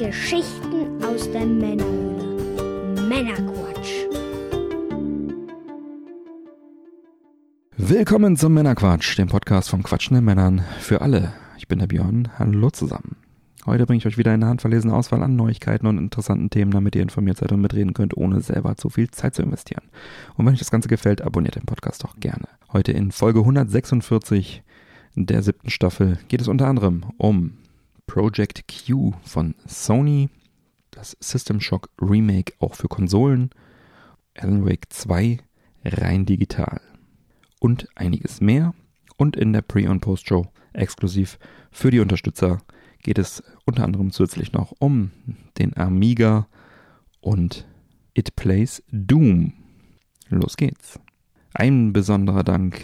Geschichten aus der Männerhöhle. Männerquatsch. Willkommen zum Männerquatsch, dem Podcast von quatschenden Männern für alle. Ich bin der Björn. Hallo zusammen. Heute bringe ich euch wieder eine handverlesene Auswahl an Neuigkeiten und interessanten Themen, damit ihr informiert seid und mitreden könnt, ohne selber zu viel Zeit zu investieren. Und wenn euch das Ganze gefällt, abonniert den Podcast doch gerne. Heute in Folge 146 der siebten Staffel geht es unter anderem um Project Q von Sony, das System Shock Remake auch für Konsolen, Alan Wake 2 rein digital und einiges mehr. Und in der Pre- und Post-Show exklusiv für die Unterstützer geht es unter anderem zusätzlich noch um den Amiga und It Plays Doom. Los geht's. Ein besonderer Dank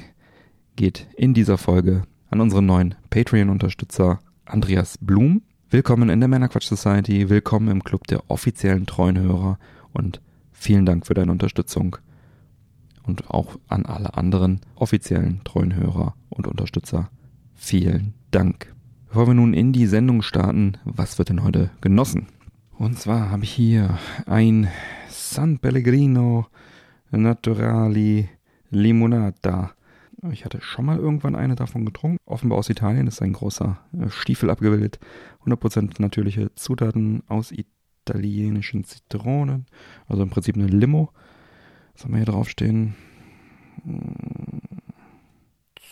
geht in dieser Folge an unseren neuen Patreon-Unterstützer Andreas Blum. Willkommen in der Männerquatsch Society, willkommen im Club der offiziellen treuen Hörer und vielen Dank für deine Unterstützung und auch an alle anderen offiziellen treuen Hörer und Unterstützer. Vielen Dank. Bevor wir nun in die Sendung starten, was wird denn heute genossen? Und zwar habe ich hier ein San Pellegrino Naturali Limonata. Ich hatte schon mal irgendwann eine davon getrunken. Offenbar aus Italien ist ein großer äh, Stiefel abgebildet. 100% natürliche Zutaten aus italienischen Zitronen. Also im Prinzip eine Limo. Was haben wir hier draufstehen? Hm,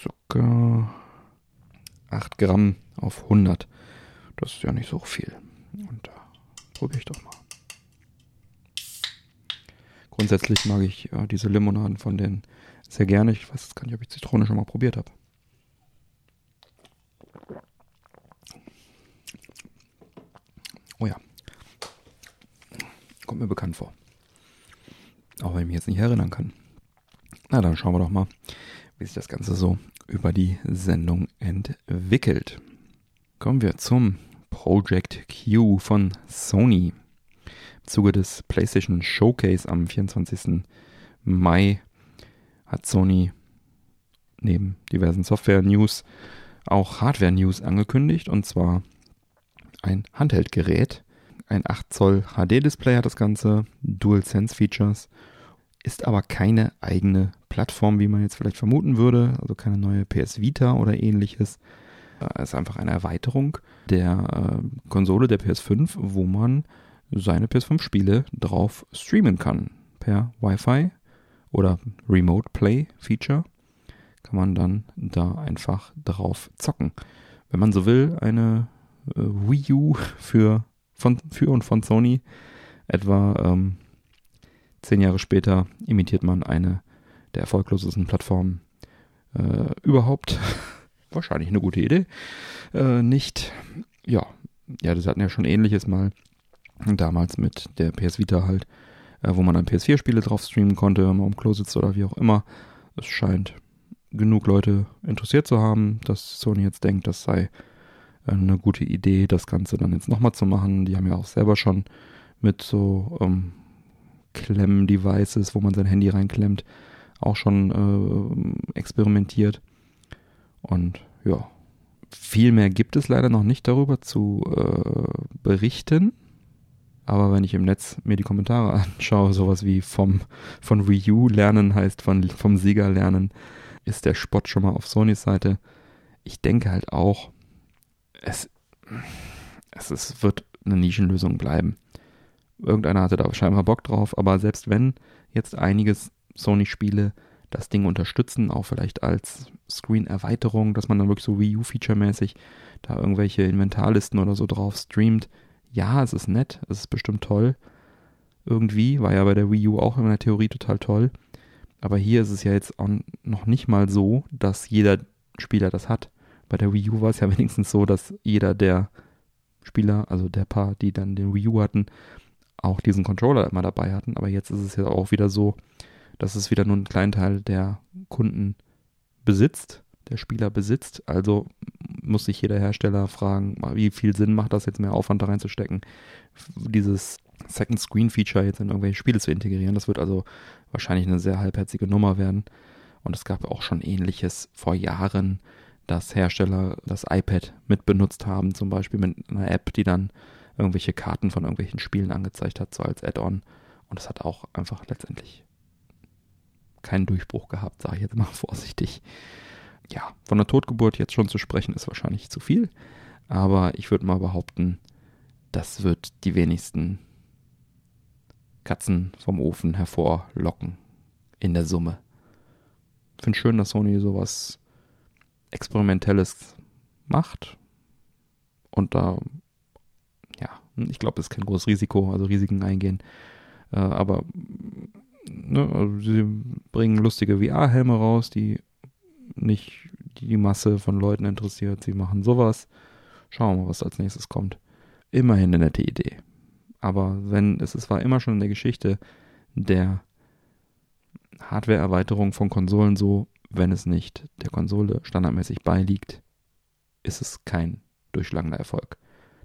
Zucker. 8 Gramm auf 100. Das ist ja nicht so viel. Und da probiere ich doch mal. Grundsätzlich mag ich äh, diese Limonaden von denen sehr gerne. Ich weiß gar nicht, ob ich Zitrone schon mal probiert habe. Oh ja. Kommt mir bekannt vor. Auch wenn ich mich jetzt nicht erinnern kann. Na, dann schauen wir doch mal, wie sich das Ganze so über die Sendung entwickelt. Kommen wir zum Project Q von Sony. Im Zuge des PlayStation Showcase am 24. Mai hat Sony neben diversen Software-News auch Hardware-News angekündigt und zwar ein Handheld-Gerät. Ein 8 Zoll HD-Display hat das Ganze, Dual-Sense-Features, ist aber keine eigene Plattform, wie man jetzt vielleicht vermuten würde, also keine neue PS Vita oder ähnliches. Es ist einfach eine Erweiterung der äh, Konsole der PS5, wo man seine PS5-Spiele drauf streamen kann. Per Wi-Fi oder Remote Play Feature kann man dann da einfach drauf zocken. Wenn man so will, eine äh, Wii U für, von, für und von Sony. Etwa ähm, zehn Jahre später imitiert man eine der erfolglosesten Plattformen äh, überhaupt. Wahrscheinlich eine gute Idee. Äh, nicht, ja, ja, das hatten ja schon ähnliches mal damals mit der PS Vita halt, wo man dann PS4-Spiele drauf streamen konnte, wenn man am Klo sitzt oder wie auch immer. Es scheint genug Leute interessiert zu haben, dass Sony jetzt denkt, das sei eine gute Idee, das Ganze dann jetzt nochmal zu machen. Die haben ja auch selber schon mit so ähm, Klemm-Devices, wo man sein Handy reinklemmt, auch schon äh, experimentiert. Und ja, viel mehr gibt es leider noch nicht darüber zu äh, berichten. Aber wenn ich im Netz mir die Kommentare anschaue, sowas wie vom, von Wii U lernen heißt von, vom Sieger lernen, ist der Spott schon mal auf Sonys Seite. Ich denke halt auch, es, es, es wird eine Nischenlösung bleiben. Irgendeiner hatte da scheinbar Bock drauf, aber selbst wenn jetzt einiges Sony-Spiele das Ding unterstützen, auch vielleicht als Screen-Erweiterung, dass man dann wirklich so Wii U-Feature-mäßig da irgendwelche Inventarlisten oder so drauf streamt. Ja, es ist nett, es ist bestimmt toll. Irgendwie, war ja bei der Wii U auch in der Theorie total toll. Aber hier ist es ja jetzt auch noch nicht mal so, dass jeder Spieler das hat. Bei der Wii U war es ja wenigstens so, dass jeder der Spieler, also der paar, die dann den Wii U hatten, auch diesen Controller immer dabei hatten. Aber jetzt ist es ja auch wieder so, dass es wieder nur einen kleinen Teil der Kunden besitzt, der Spieler besitzt. Also muss sich jeder Hersteller fragen, wie viel Sinn macht das jetzt mehr Aufwand da reinzustecken, dieses Second Screen Feature jetzt in irgendwelche Spiele zu integrieren. Das wird also wahrscheinlich eine sehr halbherzige Nummer werden. Und es gab auch schon ähnliches vor Jahren, dass Hersteller das iPad mit benutzt haben, zum Beispiel mit einer App, die dann irgendwelche Karten von irgendwelchen Spielen angezeigt hat, so als Add-on. Und das hat auch einfach letztendlich keinen Durchbruch gehabt, sage ich jetzt mal vorsichtig. Ja, von der Totgeburt jetzt schon zu sprechen, ist wahrscheinlich zu viel. Aber ich würde mal behaupten, das wird die wenigsten Katzen vom Ofen hervorlocken in der Summe. Ich finde schön, dass Sony sowas Experimentelles macht. Und da, ja, ich glaube, es ist kein großes Risiko, also Risiken eingehen. Äh, aber ne, also sie bringen lustige VR-Helme raus, die nicht die Masse von Leuten interessiert. Sie machen sowas. Schauen wir mal, was als nächstes kommt. Immerhin eine nette Idee. Aber wenn es, es war immer schon in der Geschichte der Hardware-Erweiterung von Konsolen so, wenn es nicht der Konsole standardmäßig beiliegt, ist es kein durchschlagender Erfolg.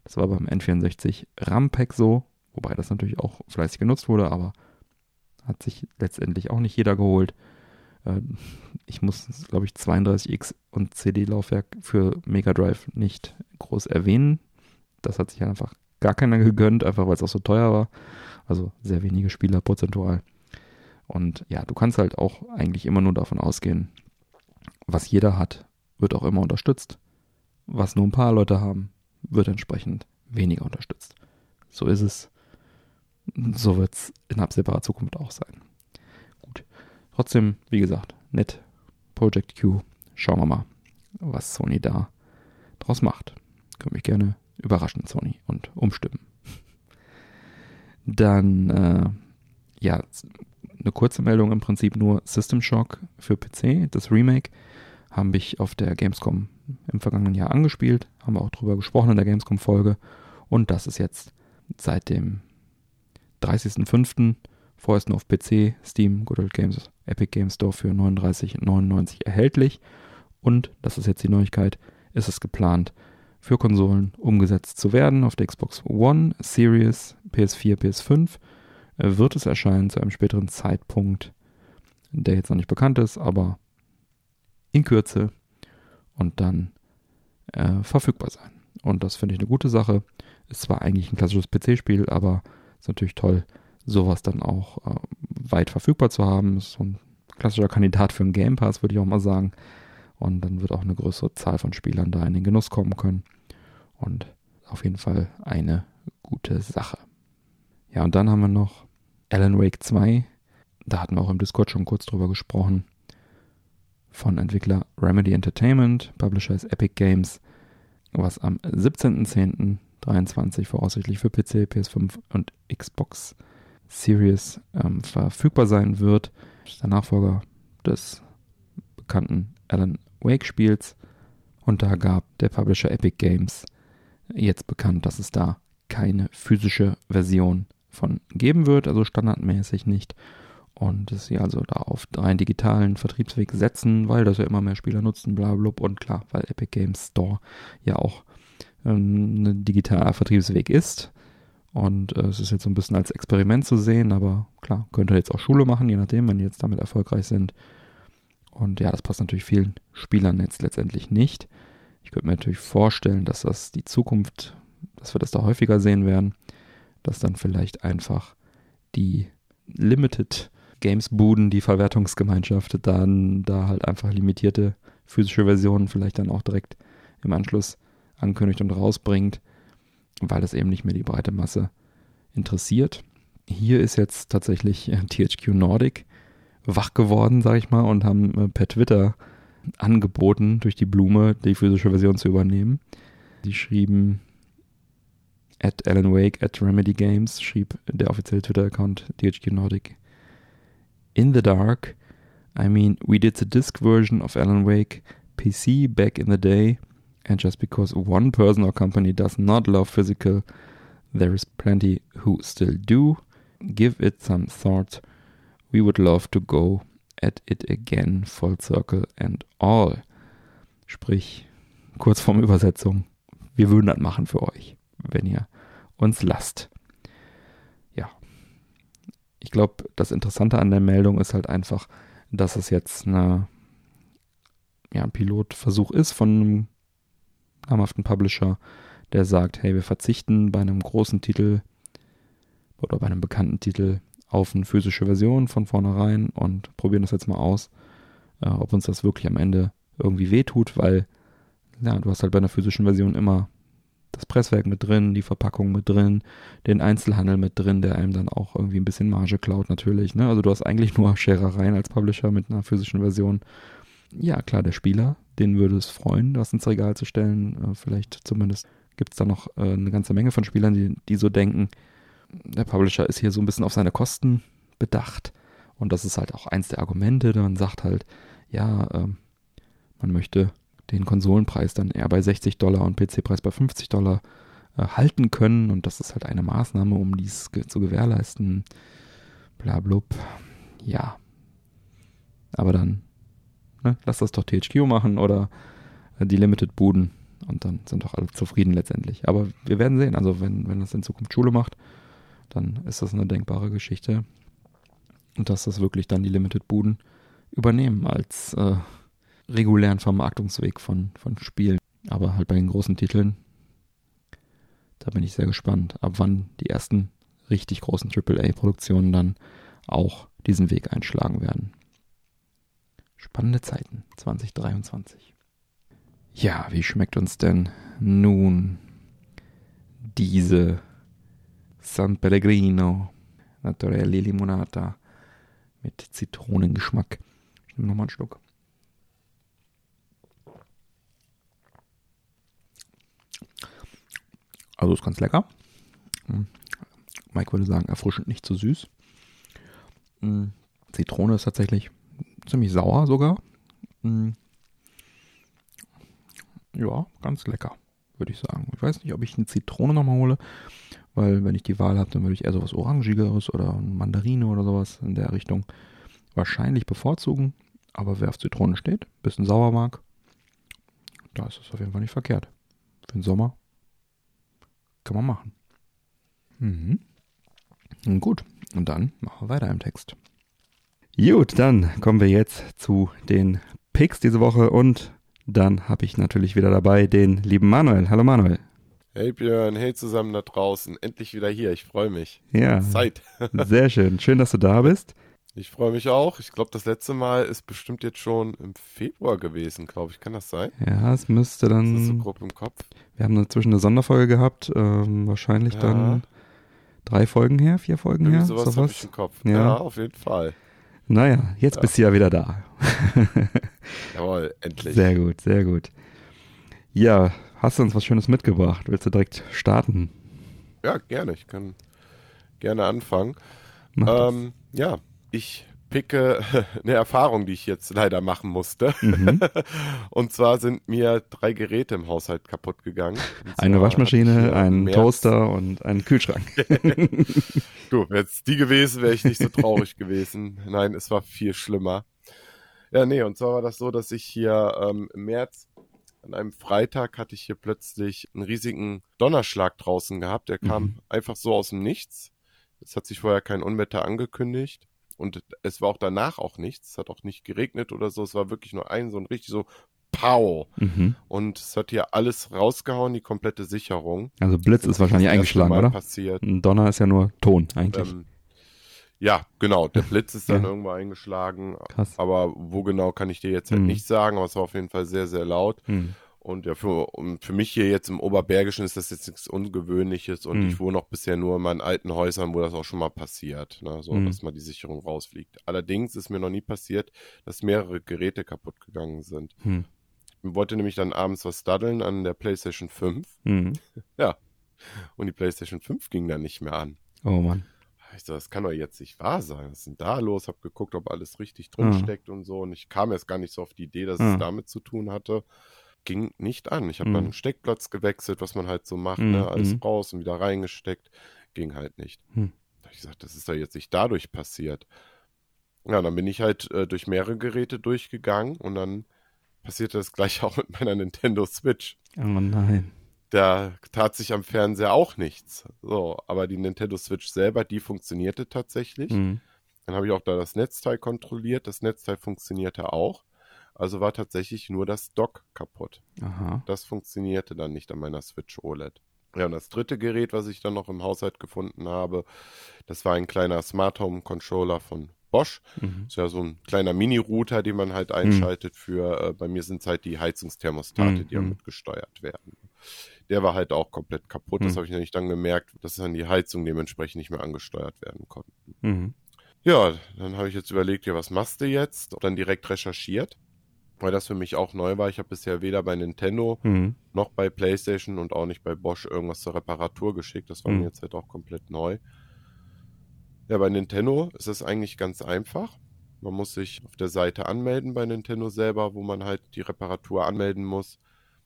Das war beim N64 RAM-Pack so, wobei das natürlich auch fleißig genutzt wurde, aber hat sich letztendlich auch nicht jeder geholt. Äh, ich muss, glaube ich, 32X und CD-Laufwerk für Mega Drive nicht groß erwähnen. Das hat sich einfach gar keiner gegönnt, einfach weil es auch so teuer war. Also sehr wenige Spieler prozentual. Und ja, du kannst halt auch eigentlich immer nur davon ausgehen, was jeder hat, wird auch immer unterstützt. Was nur ein paar Leute haben, wird entsprechend weniger unterstützt. So ist es. So wird es in absehbarer Zukunft auch sein. Trotzdem, wie gesagt, nett. Project Q. Schauen wir mal, was Sony da draus macht. Können mich gerne überraschen, Sony, und umstimmen. Dann, äh, ja, eine kurze Meldung im Prinzip nur System Shock für PC. Das Remake habe ich auf der Gamescom im vergangenen Jahr angespielt, haben wir auch drüber gesprochen in der Gamescom-Folge. Und das ist jetzt seit dem 30.05. vorerst nur auf PC, Steam, Good Old Games, Epic Games Store für 39,99 erhältlich. Und, das ist jetzt die Neuigkeit, ist es geplant, für Konsolen umgesetzt zu werden. Auf der Xbox One, Series, PS4, PS5 äh, wird es erscheinen zu einem späteren Zeitpunkt, der jetzt noch nicht bekannt ist, aber in Kürze und dann äh, verfügbar sein. Und das finde ich eine gute Sache. Ist zwar eigentlich ein klassisches PC-Spiel, aber ist natürlich toll, sowas dann auch äh, weit verfügbar zu haben. Ist so ein klassischer Kandidat für einen Game Pass, würde ich auch mal sagen. Und dann wird auch eine größere Zahl von Spielern da in den Genuss kommen können. Und auf jeden Fall eine gute Sache. Ja, und dann haben wir noch Alan Wake 2. Da hatten wir auch im Discord schon kurz drüber gesprochen. Von Entwickler Remedy Entertainment, Publisher ist Epic Games, was am 17.10.23 voraussichtlich für PC, PS5 und Xbox Series ähm, verfügbar sein wird. Das ist der Nachfolger des bekannten Alan Wake Spiels. Und da gab der Publisher Epic Games jetzt bekannt, dass es da keine physische Version von geben wird, also standardmäßig nicht. Und dass sie also da auf einen digitalen Vertriebsweg setzen, weil das ja immer mehr Spieler nutzen, bla, bla, und klar, weil Epic Games Store ja auch ähm, ein digitaler Vertriebsweg ist. Und äh, es ist jetzt so ein bisschen als Experiment zu sehen, aber klar, könnte jetzt auch Schule machen, je nachdem, wenn die jetzt damit erfolgreich sind. Und ja, das passt natürlich vielen Spielern jetzt letztendlich nicht. Ich könnte mir natürlich vorstellen, dass das die Zukunft, dass wir das da häufiger sehen werden, dass dann vielleicht einfach die Limited Games Buden, die Verwertungsgemeinschaft, dann da halt einfach limitierte physische Versionen vielleicht dann auch direkt im Anschluss ankündigt und rausbringt, weil das eben nicht mehr die breite Masse interessiert. Hier ist jetzt tatsächlich THQ Nordic wach geworden, sag ich mal, und haben äh, per Twitter angeboten, durch die Blume die physische Version zu übernehmen. Sie schrieben at Alan Wake at Remedy Games, schrieb der offizielle Twitter-Account DHQ Nordic. In the dark, I mean, we did the disc version of Alan Wake PC back in the day, and just because one person or company does not love physical, there is plenty who still do. Give it some thought. We would love to go at it again, full circle and all. Sprich, kurz vorm Übersetzung, wir würden das machen für euch, wenn ihr uns lasst. Ja. Ich glaube, das Interessante an der Meldung ist halt einfach, dass es jetzt eine, ja, ein Pilotversuch ist von einem namhaften Publisher, der sagt, hey, wir verzichten bei einem großen Titel oder bei einem bekannten Titel auf eine physische Version von vornherein und probieren das jetzt mal aus, äh, ob uns das wirklich am Ende irgendwie wehtut, weil ja, du hast halt bei einer physischen Version immer das Presswerk mit drin, die Verpackung mit drin, den Einzelhandel mit drin, der einem dann auch irgendwie ein bisschen Marge klaut natürlich. Ne? Also du hast eigentlich nur Scherereien als Publisher mit einer physischen Version. Ja, klar, der Spieler, den würde es freuen, das ins Regal zu stellen. Äh, vielleicht zumindest gibt es da noch äh, eine ganze Menge von Spielern, die, die so denken, der Publisher ist hier so ein bisschen auf seine Kosten bedacht. Und das ist halt auch eins der Argumente. Man sagt halt, ja, äh, man möchte den Konsolenpreis dann eher bei 60 Dollar und PC-Preis bei 50 Dollar äh, halten können. Und das ist halt eine Maßnahme, um dies zu gewährleisten. Blablub. Ja. Aber dann, ne, lass das doch THQ machen oder äh, die Limited-Buden. Und dann sind doch alle zufrieden letztendlich. Aber wir werden sehen. Also wenn, wenn das in Zukunft Schule macht, dann ist das eine denkbare Geschichte. Und dass das wirklich dann die Limited-Buden übernehmen als äh, regulären Vermarktungsweg von, von Spielen. Aber halt bei den großen Titeln, da bin ich sehr gespannt, ab wann die ersten richtig großen AAA-Produktionen dann auch diesen Weg einschlagen werden. Spannende Zeiten 2023. Ja, wie schmeckt uns denn nun diese San Pellegrino Naturelli Limonata mit Zitronengeschmack? Ich nehme nochmal einen Schluck. Also ist ganz lecker. Hm. Mike würde sagen, erfrischend nicht zu süß. Hm. Zitrone ist tatsächlich ziemlich sauer sogar. Hm. Ja, ganz lecker, würde ich sagen. Ich weiß nicht, ob ich eine Zitrone nochmal hole, weil wenn ich die Wahl habe, dann würde ich eher sowas Orangigeres oder eine Mandarine oder sowas in der Richtung wahrscheinlich bevorzugen. Aber wer auf Zitronen steht, bisschen sauer mag, da ist es auf jeden Fall nicht verkehrt. Für den Sommer kann man machen. Mhm. Gut, und dann machen wir weiter im Text. Gut, dann kommen wir jetzt zu den Picks diese Woche und dann habe ich natürlich wieder dabei den lieben Manuel. Hallo Manuel. Hey Björn, hey zusammen da draußen. Endlich wieder hier, ich freue mich. Ja. Zeit. Sehr schön. Schön, dass du da bist. Ich freue mich auch. Ich glaube, das letzte Mal ist bestimmt jetzt schon im Februar gewesen, glaube ich. Kann das sein? Ja, es müsste dann. Das ist so grob im Kopf. Wir haben dazwischen eine Sonderfolge gehabt. Ähm, wahrscheinlich Ja. dann drei Folgen her, vier Folgen Irgendwie her. sowas habe ich im Kopf. Ja. Ja. auf jeden Fall. Naja, jetzt Ja. bist du ja wieder da. Jawohl, endlich. Sehr gut, sehr gut. Ja, hast du uns was Schönes mitgebracht? Willst du direkt starten? Ja, gerne. Ich kann gerne anfangen. Ähm, ja, ich picke eine Erfahrung, die ich jetzt leider machen musste. Mhm. Und zwar sind mir drei Geräte im Haushalt kaputt gegangen. Eine Waschmaschine, ein Toaster und ein Kühlschrank. Du, wäre es die gewesen, wäre ich nicht so traurig gewesen. Nein, es war viel schlimmer. Ja, nee, und zwar war das so, dass ich hier ähm, im März an einem Freitag hatte ich hier plötzlich einen riesigen Donnerschlag draußen gehabt. Der kam Mhm. einfach so aus dem Nichts. Es hat sich vorher kein Unwetter angekündigt. Und es war auch danach auch nichts. Es hat auch nicht geregnet oder so. Es war wirklich nur ein, so ein richtig so Pow. Mhm. Und es hat hier alles rausgehauen, die komplette Sicherung. Also Blitz ist wahrscheinlich eingeschlagen, oder? passiert. Ein Donner ist ja nur Ton eigentlich. Ähm, ja, genau. Der Blitz ist dann Ja. irgendwo eingeschlagen. Krass. Aber wo genau kann ich dir jetzt halt Mhm. nicht sagen, aber es war auf jeden Fall sehr, sehr laut. Hm. Und ja, für, und für mich hier jetzt im Oberbergischen ist das jetzt nichts Ungewöhnliches und Mhm. ich wohne auch bisher nur in meinen alten Häusern, wo das auch schon mal passiert, ne? so Mhm. dass mal die Sicherung rausfliegt. Allerdings ist mir noch nie passiert, dass mehrere Geräte kaputt gegangen sind. Hm. Ich wollte nämlich dann abends was daddeln an der PlayStation 5 Hm. und die PlayStation 5 ging dann nicht mehr an. Oh Mann. Ich so, das kann doch jetzt nicht wahr sein. Was ist denn da los? Hab geguckt, ob alles richtig drin Ah. steckt und so. Und ich kam jetzt gar nicht so auf die Idee, dass es damit zu tun hatte. Ging nicht an. Ich habe Mhm. dann einen Steckplatz gewechselt, was man halt so macht, Mhm, ne? Alles mhm. raus und wieder reingesteckt. Ging halt nicht. Hm. Da hab ich gesagt, das ist doch jetzt nicht dadurch passiert. Ja, dann bin ich halt äh, durch mehrere Geräte durchgegangen und dann passierte das gleich auch mit meiner Nintendo Switch. Oh nein. Da tat sich am Fernseher auch nichts. So, aber die Nintendo Switch selber, die funktionierte tatsächlich. Hm. Dann habe ich auch da das Netzteil kontrolliert. Das Netzteil funktionierte auch. Also war tatsächlich nur das Dock kaputt. Aha. Das funktionierte dann nicht an meiner Switch OLED. Ja, und das dritte Gerät, was ich dann noch im Haushalt gefunden habe, das war ein kleiner Smart Home Controller von Bosch. Mhm. Ist ja so ein kleiner Mini-Router, den man halt einschaltet für, äh, bei mir sind es halt die Heizungsthermostate, Mhm. die damit gesteuert werden. Der war halt auch komplett kaputt. Das Mhm. habe ich nämlich dann gemerkt, dass dann die Heizung dementsprechend nicht mehr angesteuert werden konnte. Mhm. Ja, dann habe ich jetzt überlegt, ja, was machst du jetzt? Dann direkt recherchiert, weil das für mich auch neu war. Ich habe bisher weder bei Nintendo Mhm. noch bei PlayStation und auch nicht bei Bosch irgendwas zur Reparatur geschickt. Das war Mhm. mir jetzt halt auch komplett neu. Ja, bei Nintendo ist es eigentlich ganz einfach. Man muss sich auf der Seite anmelden bei Nintendo selber, wo man halt die Reparatur anmelden muss.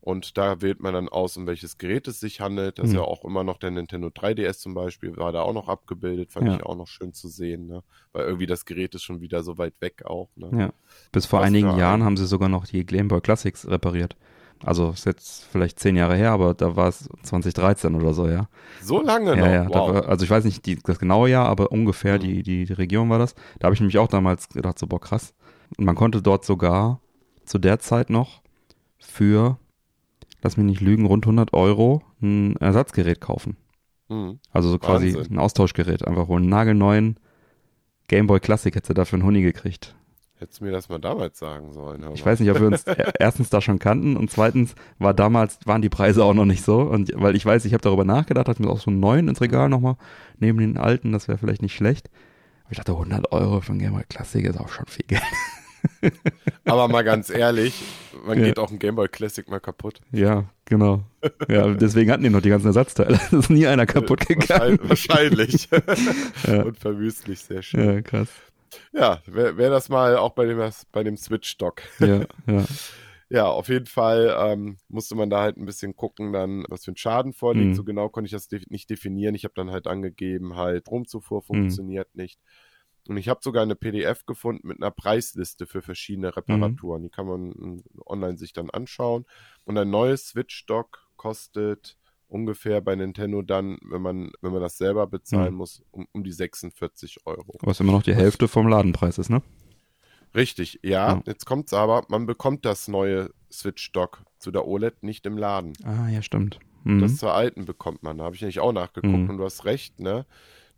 Und da wählt man dann aus, um welches Gerät es sich handelt. Das ist Mhm. ja auch immer noch der Nintendo 3DS zum Beispiel, war da auch noch abgebildet. Fand Ja. ich auch noch schön zu sehen, ne? Weil irgendwie das Gerät ist schon wieder so weit weg auch, ne? Ja. Bis vor Was einigen Jahren ein- haben sie sogar noch die Game Boy Classics repariert. Also ist jetzt vielleicht zehn Jahre her, aber da war es 2013 oder so, ja. So lange noch. ja. Wow. war, also ich weiß nicht die, das genaue Jahr, aber ungefähr Mhm. die, die, die Region war das. Da habe ich nämlich auch damals gedacht, so boah, krass. Und man konnte dort sogar zu der Zeit noch für, lass mich nicht lügen, rund 100 Euro ein Ersatzgerät kaufen. Mhm. Also so quasi Wahnsinn. ein Austauschgerät. Einfach einen nagelneuen Game Boy Classic hätte dafür einen Huni gekriegt. Hättest du mir das mal damals sagen sollen. Ich weiß nicht, ob wir uns e- erstens da schon kannten und zweitens war damals, waren die Preise auch noch nicht so. Und weil ich weiß, ich habe darüber nachgedacht, hatte mir auch so einen neuen ins Regal nochmal neben den alten, das wäre vielleicht nicht schlecht. Aber ich dachte, 100 Euro für ein Game Boy Classic ist auch schon viel Geld. Aber mal ganz ehrlich, man Ja. geht auch ein Game Boy Classic mal kaputt. Ja, genau. Ja, deswegen hatten die noch die ganzen Ersatzteile. Es ist nie einer kaputt gegangen. Wahrscheinlich. Ja. Und verwüstlich, sehr schön. Ja, krass. Ja, wäre wär das mal auch bei dem, bei dem Switch-Dock. Ja, ja. Ja, auf jeden Fall ähm, musste man da halt ein bisschen gucken, dann, was für ein Schaden vorliegt. Mhm. So genau konnte ich das de nicht definieren. Ich habe dann halt angegeben, halt Stromzufuhr Mhm. funktioniert nicht. Und ich habe sogar eine PDF gefunden mit einer Preisliste für verschiedene Reparaturen. Die kann man mm, online sich dann anschauen. Und ein neues Switch-Dock kostet ungefähr bei Nintendo dann, wenn man, wenn man das selber bezahlen Mhm. muss, um, um die 46 Euro. Was immer noch die Hälfte vom Ladenpreis ist, ne? Richtig, ja. Ja. Jetzt kommt's aber, man bekommt das neue Switch-Dock zu der OLED nicht im Laden. Ah, ja, stimmt. Mhm. Das zur alten bekommt man. Da habe ich nämlich auch nachgeguckt Mhm. und du hast recht, ne?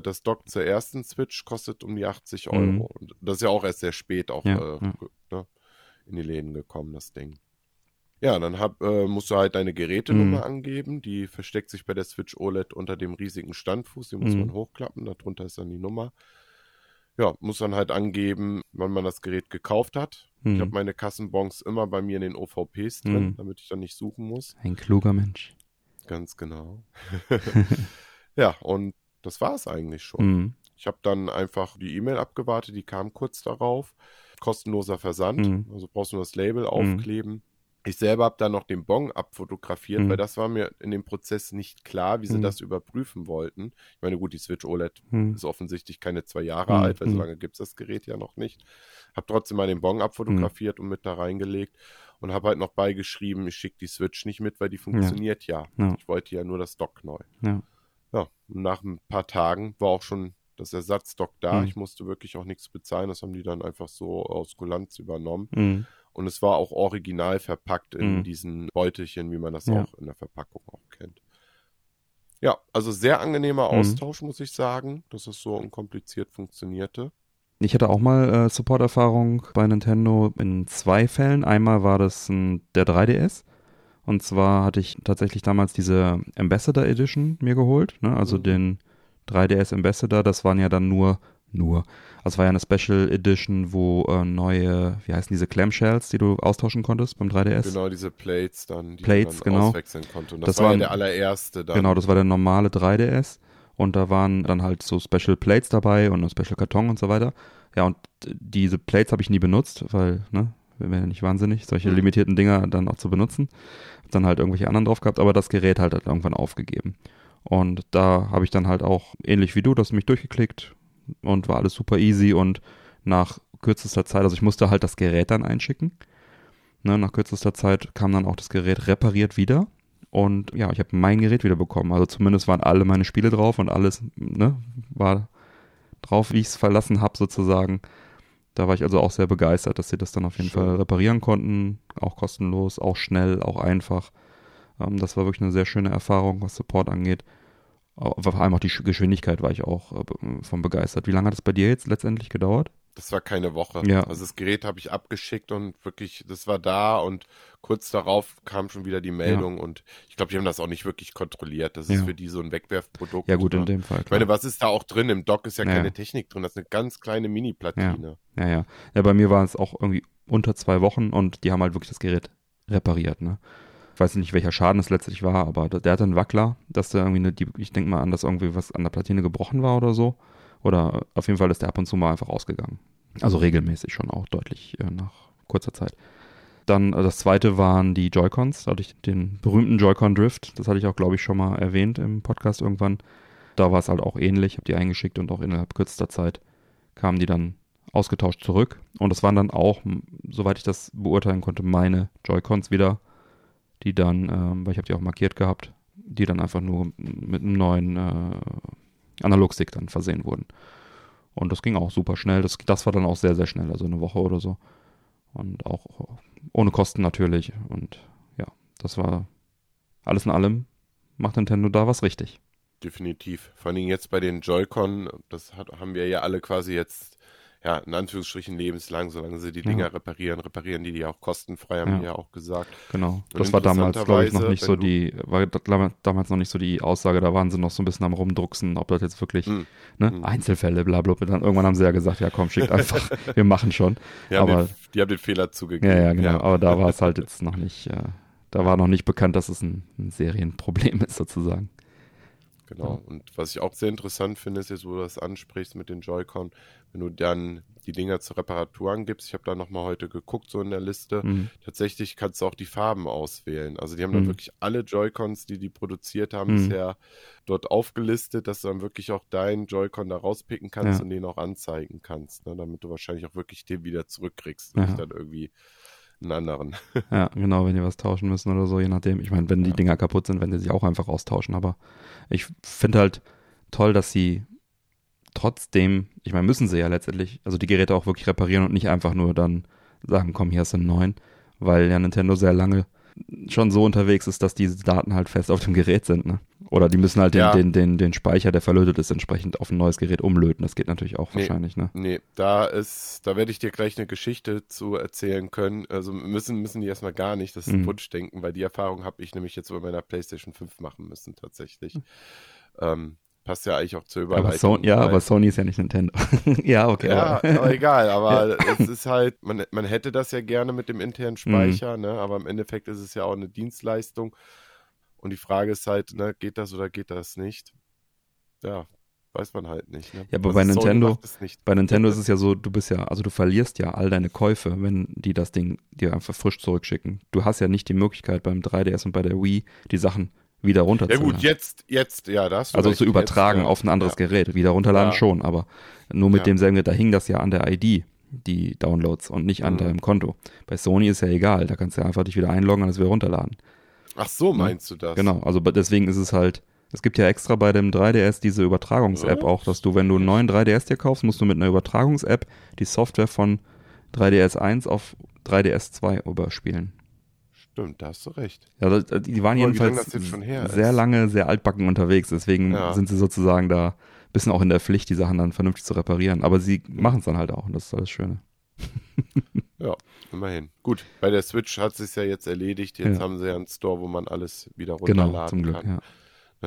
Das Dock zur ersten Switch kostet um die 80 Mhm. Euro. Und das ist ja auch erst sehr spät auch Ja, äh, ja. Ne, in die Läden gekommen, das Ding. Ja, dann hab, äh, musst du halt deine Gerätenummer Mhm. angeben. Die versteckt sich bei der Switch OLED unter dem riesigen Standfuß. Die muss Mhm. man hochklappen. Darunter ist dann die Nummer. Ja, muss dann halt angeben, wann man das Gerät gekauft hat. Ich Mhm. habe meine Kassenbons immer bei mir in den OVPs drin, Mhm. damit ich dann nicht suchen muss. Ein kluger Mensch. Ganz genau. ja, und das war es eigentlich schon. Mhm. Ich habe dann einfach die E-Mail abgewartet, die kam kurz darauf. Kostenloser Versand, Mhm. also brauchst du nur das Label aufkleben. Ich selber habe dann noch den Bon abfotografiert, Mhm. weil das war mir in dem Prozess nicht klar, wie sie Mhm. das überprüfen wollten. Ich meine, gut, die Switch OLED Mhm. ist offensichtlich keine zwei Jahre Mhm. alt, weil so Mhm. lange gibt's das Gerät ja noch nicht. Hab trotzdem mal den Bon abfotografiert und mit da reingelegt und habe halt noch beigeschrieben, ich schicke die Switch nicht mit, weil die funktioniert ja. Ja. Ich wollte ja nur das Dock neu. Ja. Ja, nach ein paar Tagen war auch schon das Ersatzdock da. Mhm. Ich musste wirklich auch nichts bezahlen. Das haben die dann einfach so aus Kulanz übernommen. Mhm. Und es war auch original verpackt in Mhm. diesen Beutelchen, wie man das Ja. auch in der Verpackung auch kennt. Ja, also sehr angenehmer Mhm. Austausch, muss ich sagen, dass es so unkompliziert funktionierte. Ich hatte auch mal äh, Support-Erfahrung bei Nintendo in zwei Fällen. Einmal war das ein, der 3DS. Und zwar hatte ich tatsächlich damals diese Ambassador Edition mir geholt. Ne? Also Mhm. den 3DS Ambassador. Das waren ja dann nur, nur. Also es war ja eine Special Edition, wo äh, neue, wie heißen diese Clamshells, die du austauschen konntest beim 3DS. Genau, diese Plates dann, die Plates, man genau. auswechseln konnte. Und das, Das war ja der allererste dann. Genau, das war der normale 3DS und da waren dann halt so Special Plates dabei und ein Special Karton und so weiter. Ja, und diese Plates habe ich nie benutzt, weil, ne, wir wären ja nicht wahnsinnig, solche Mhm. limitierten Dinger dann auch zu benutzen. Hab dann halt irgendwelche anderen drauf gehabt, aber das Gerät halt hat irgendwann aufgegeben. Und da habe ich dann halt auch, ähnlich wie du, das mich durchgeklickt und war alles super easy und nach kürzester Zeit, also ich musste halt das Gerät dann einschicken. Ne, nach kürzester Zeit kam dann auch das Gerät repariert wieder. Und ja, ich habe mein Gerät wieder bekommen. Also zumindest waren alle meine Spiele drauf und alles ne, war drauf, wie ich es verlassen habe sozusagen. Da war ich also auch sehr begeistert, dass sie das dann auf jeden Schön. Fall reparieren konnten. Auch kostenlos, auch schnell, auch einfach. Ähm, das war wirklich eine sehr schöne Erfahrung, was Support angeht. Aber vor allem auch die Sch- Geschwindigkeit war ich auch äh, von begeistert. Wie lange hat es bei dir jetzt letztendlich gedauert? Das war keine Woche. Ja. Also das Gerät habe ich abgeschickt und wirklich, das war da und kurz darauf kam schon wieder die Meldung und ich glaube, die haben das auch nicht wirklich kontrolliert. Das ist Ja. für die so ein Wegwerfprodukt. Ja gut, in dem Fall. Ich Klar. meine, was ist da auch drin? Im Dock ist ja, Ja. keine Technik drin. Das ist eine ganz kleine Mini-Platine. Ja, ja. Ja, bei mir war es auch irgendwie unter zwei Wochen und die haben halt wirklich das Gerät repariert, ne? Ich weiß nicht, welcher Schaden es letztlich war, aber der hatte einen Wackler, dass der irgendwie eine, die, ich denke mal an, dass irgendwie was an der Platine gebrochen war oder so. Oder auf jeden Fall ist der ab und zu mal einfach ausgegangen. Also regelmäßig schon auch deutlich äh, nach kurzer Zeit. Dann äh, das zweite waren die Joy-Cons. Da hatte ich den berühmten Joy-Con Drift. Das hatte ich auch, glaube ich, schon mal erwähnt im Podcast irgendwann. Da war es halt auch ähnlich. Habe die eingeschickt und auch innerhalb kürzester Zeit kamen die dann ausgetauscht zurück. Und das waren dann auch, soweit ich das beurteilen konnte, meine Joy-Cons wieder, die dann, ähm, weil ich habe die auch markiert gehabt, die dann einfach nur mit einem neuen äh, Analogstick dann versehen wurden. Und das ging auch super schnell. Das, das war dann auch sehr, sehr schnell, also eine Woche oder so. Und auch ohne Kosten natürlich. Und ja, das war alles in allem, macht Nintendo da was richtig. Definitiv. Vor Dingen jetzt bei den Joy-Con, das hat, haben wir ja alle quasi jetzt, ja, in Anführungsstrichen lebenslang, solange sie die Ja. Dinger reparieren, reparieren die die auch kostenfrei, haben Ja. die ja auch gesagt. Genau. Und Das war damals, glaube ich, noch nicht so die, war da- damals noch nicht so die Aussage, da waren sie noch so ein bisschen am rumdrucksen, ob das jetzt wirklich, Hm. ne, Hm. Einzelfälle, bla, bla, bla. Dann irgendwann haben sie ja gesagt, ja komm, schickt einfach, wir machen schon. Die haben, Aber- den, die haben den Fehler zugegeben. Ja, ja, genau. Aber da war es halt jetzt noch nicht, äh, da war noch nicht bekannt, dass es ein, ein Serienproblem ist, sozusagen. Genau. Und was ich auch sehr interessant finde, ist jetzt, wo du das ansprichst mit den Joy-Con, wenn du dann die Dinger zur Reparatur angibst. Ich habe da nochmal heute geguckt, so in der Liste. Mhm. Tatsächlich kannst du auch die Farben auswählen. Also die haben dann Mhm. wirklich alle Joy-Cons, die die produziert haben, Mhm. bisher dort aufgelistet, dass du dann wirklich auch deinen Joy-Con da rauspicken kannst Ja. und den auch anzeigen kannst, ne? damit du wahrscheinlich auch wirklich den wieder zurückkriegst und Ja. nicht dann irgendwie einen anderen. Ja, genau, wenn die was tauschen müssen oder so, je nachdem. Ich meine, wenn die Ja. Dinger kaputt sind, werden sie sich auch einfach austauschen. Aber ich finde halt toll, dass sie trotzdem, ich meine, müssen sie ja letztendlich, also die Geräte auch wirklich reparieren und nicht einfach nur dann sagen, komm, hier hast du einen neuen, weil ja Nintendo sehr lange schon so unterwegs ist, dass diese Daten halt fest auf dem Gerät sind, ne? Oder die müssen halt den, Ja. den, den, den Speicher, der verlötet ist, entsprechend auf ein neues Gerät umlöten. Das geht natürlich auch Nee. wahrscheinlich, ne? Nee, da ist, da werde ich dir gleich eine Geschichte zu erzählen können. Also müssen, müssen die erstmal gar nicht, das ist Mhm. Wunschdenken, weil die Erfahrung habe ich nämlich jetzt bei meiner PlayStation 5 machen müssen, tatsächlich. Ähm, passt ja eigentlich auch zur Aber Überleitung. so, ja, aber Sony ist ja nicht Nintendo. ja, okay. Ja, aber- aber egal, aber es ist halt, man, man hätte das ja gerne mit dem internen Speicher, ne? aber im Endeffekt ist es ja auch eine Dienstleistung. Und die Frage ist halt, ne, geht das oder geht das nicht? Ja, weiß man halt nicht. Ne? Ja, aber Also bei Nintendo-. Bei Nintendo ist es ja so, du bist ja, also du verlierst ja all deine Käufe, wenn die das Ding dir einfach frisch zurückschicken. Du hast ja nicht die Möglichkeit beim 3DS und bei der Wii die Sachen wieder Ja runterzuladen. gut, jetzt, jetzt, ja, da hast du also recht, zu übertragen jetzt, ja. auf ein anderes ja. Gerät. Wieder runterladen Ja. schon, aber nur mit Ja. demselben da hing das ja an der ID, die Downloads und nicht an Mhm. deinem Konto. Bei Sony ist ja egal, da kannst du ja einfach dich wieder einloggen und das wieder runterladen. Ach so, meinst du das? Genau, also deswegen ist es halt, es gibt ja extra bei dem 3DS diese Übertragungs-App auch, dass du, wenn du einen neuen 3DS dir kaufst, musst du mit einer Übertragungs-App die Software von 3DS 1 auf 3DS 2 überspielen. Stimmt, da hast du recht. Ja, das- die waren lange jedenfalls her sehr lange, sehr altbacken unterwegs, deswegen Ja. sind sie sozusagen da ein bisschen auch in der Pflicht, die Sachen dann vernünftig zu reparieren. Aber sie machen es dann halt auch und das ist alles Schöne. Ja, immerhin. Gut, bei der Switch hat es ja jetzt erledigt. Jetzt Ja. haben sie ja einen Store, wo man alles wieder runterladen Genau, zum Glück, kann. ja. Ne,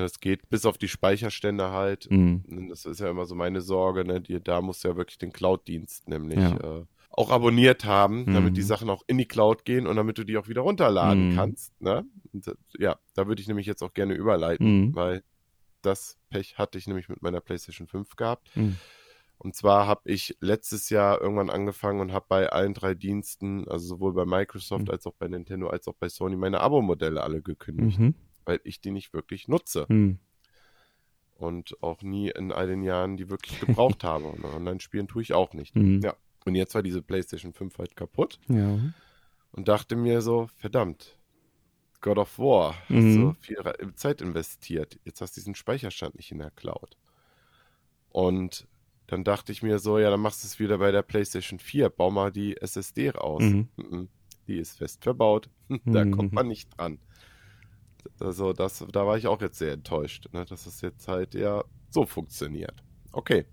Das geht bis auf die Speicherstände halt. Mhm. Das ist ja immer so meine Sorge. Ne? Die, da musst du ja wirklich den Cloud-Dienst nämlich Ja. äh, auch abonniert haben, damit Mhm. die Sachen auch in die Cloud gehen und damit du die auch wieder runterladen Mhm. kannst. Ne? Und, äh, ja, da würde ich nämlich jetzt auch gerne überleiten, Mhm. weil das Pech hatte ich nämlich mit meiner PlayStation 5 gehabt. Mhm. Und zwar habe ich letztes Jahr irgendwann angefangen und habe bei allen drei Diensten, also sowohl bei Microsoft Mhm. als auch bei Nintendo als auch bei Sony, meine Abo-Modelle alle gekündigt, Mhm. weil ich die nicht wirklich nutze Mhm. und auch nie in all den Jahren die wirklich gebraucht habe. Und Online-Spielen tue ich auch nicht. Mhm. Ja. Und jetzt war diese PlayStation 5 halt kaputt Ja. und dachte mir so, verdammt, God of War, hast Mhm. so viel Re- Zeit investiert. Jetzt hast du diesen Speicherstand nicht in der Cloud. Und Dann dachte ich mir so, ja, dann machst du es wieder bei der PlayStation 4, bau mal die SSD raus. Mhm. Mhm. Die ist fest verbaut, da Mhm. kommt man nicht dran. Also das, da war ich auch jetzt sehr enttäuscht, ne, dass es jetzt halt ja so funktioniert. Okay.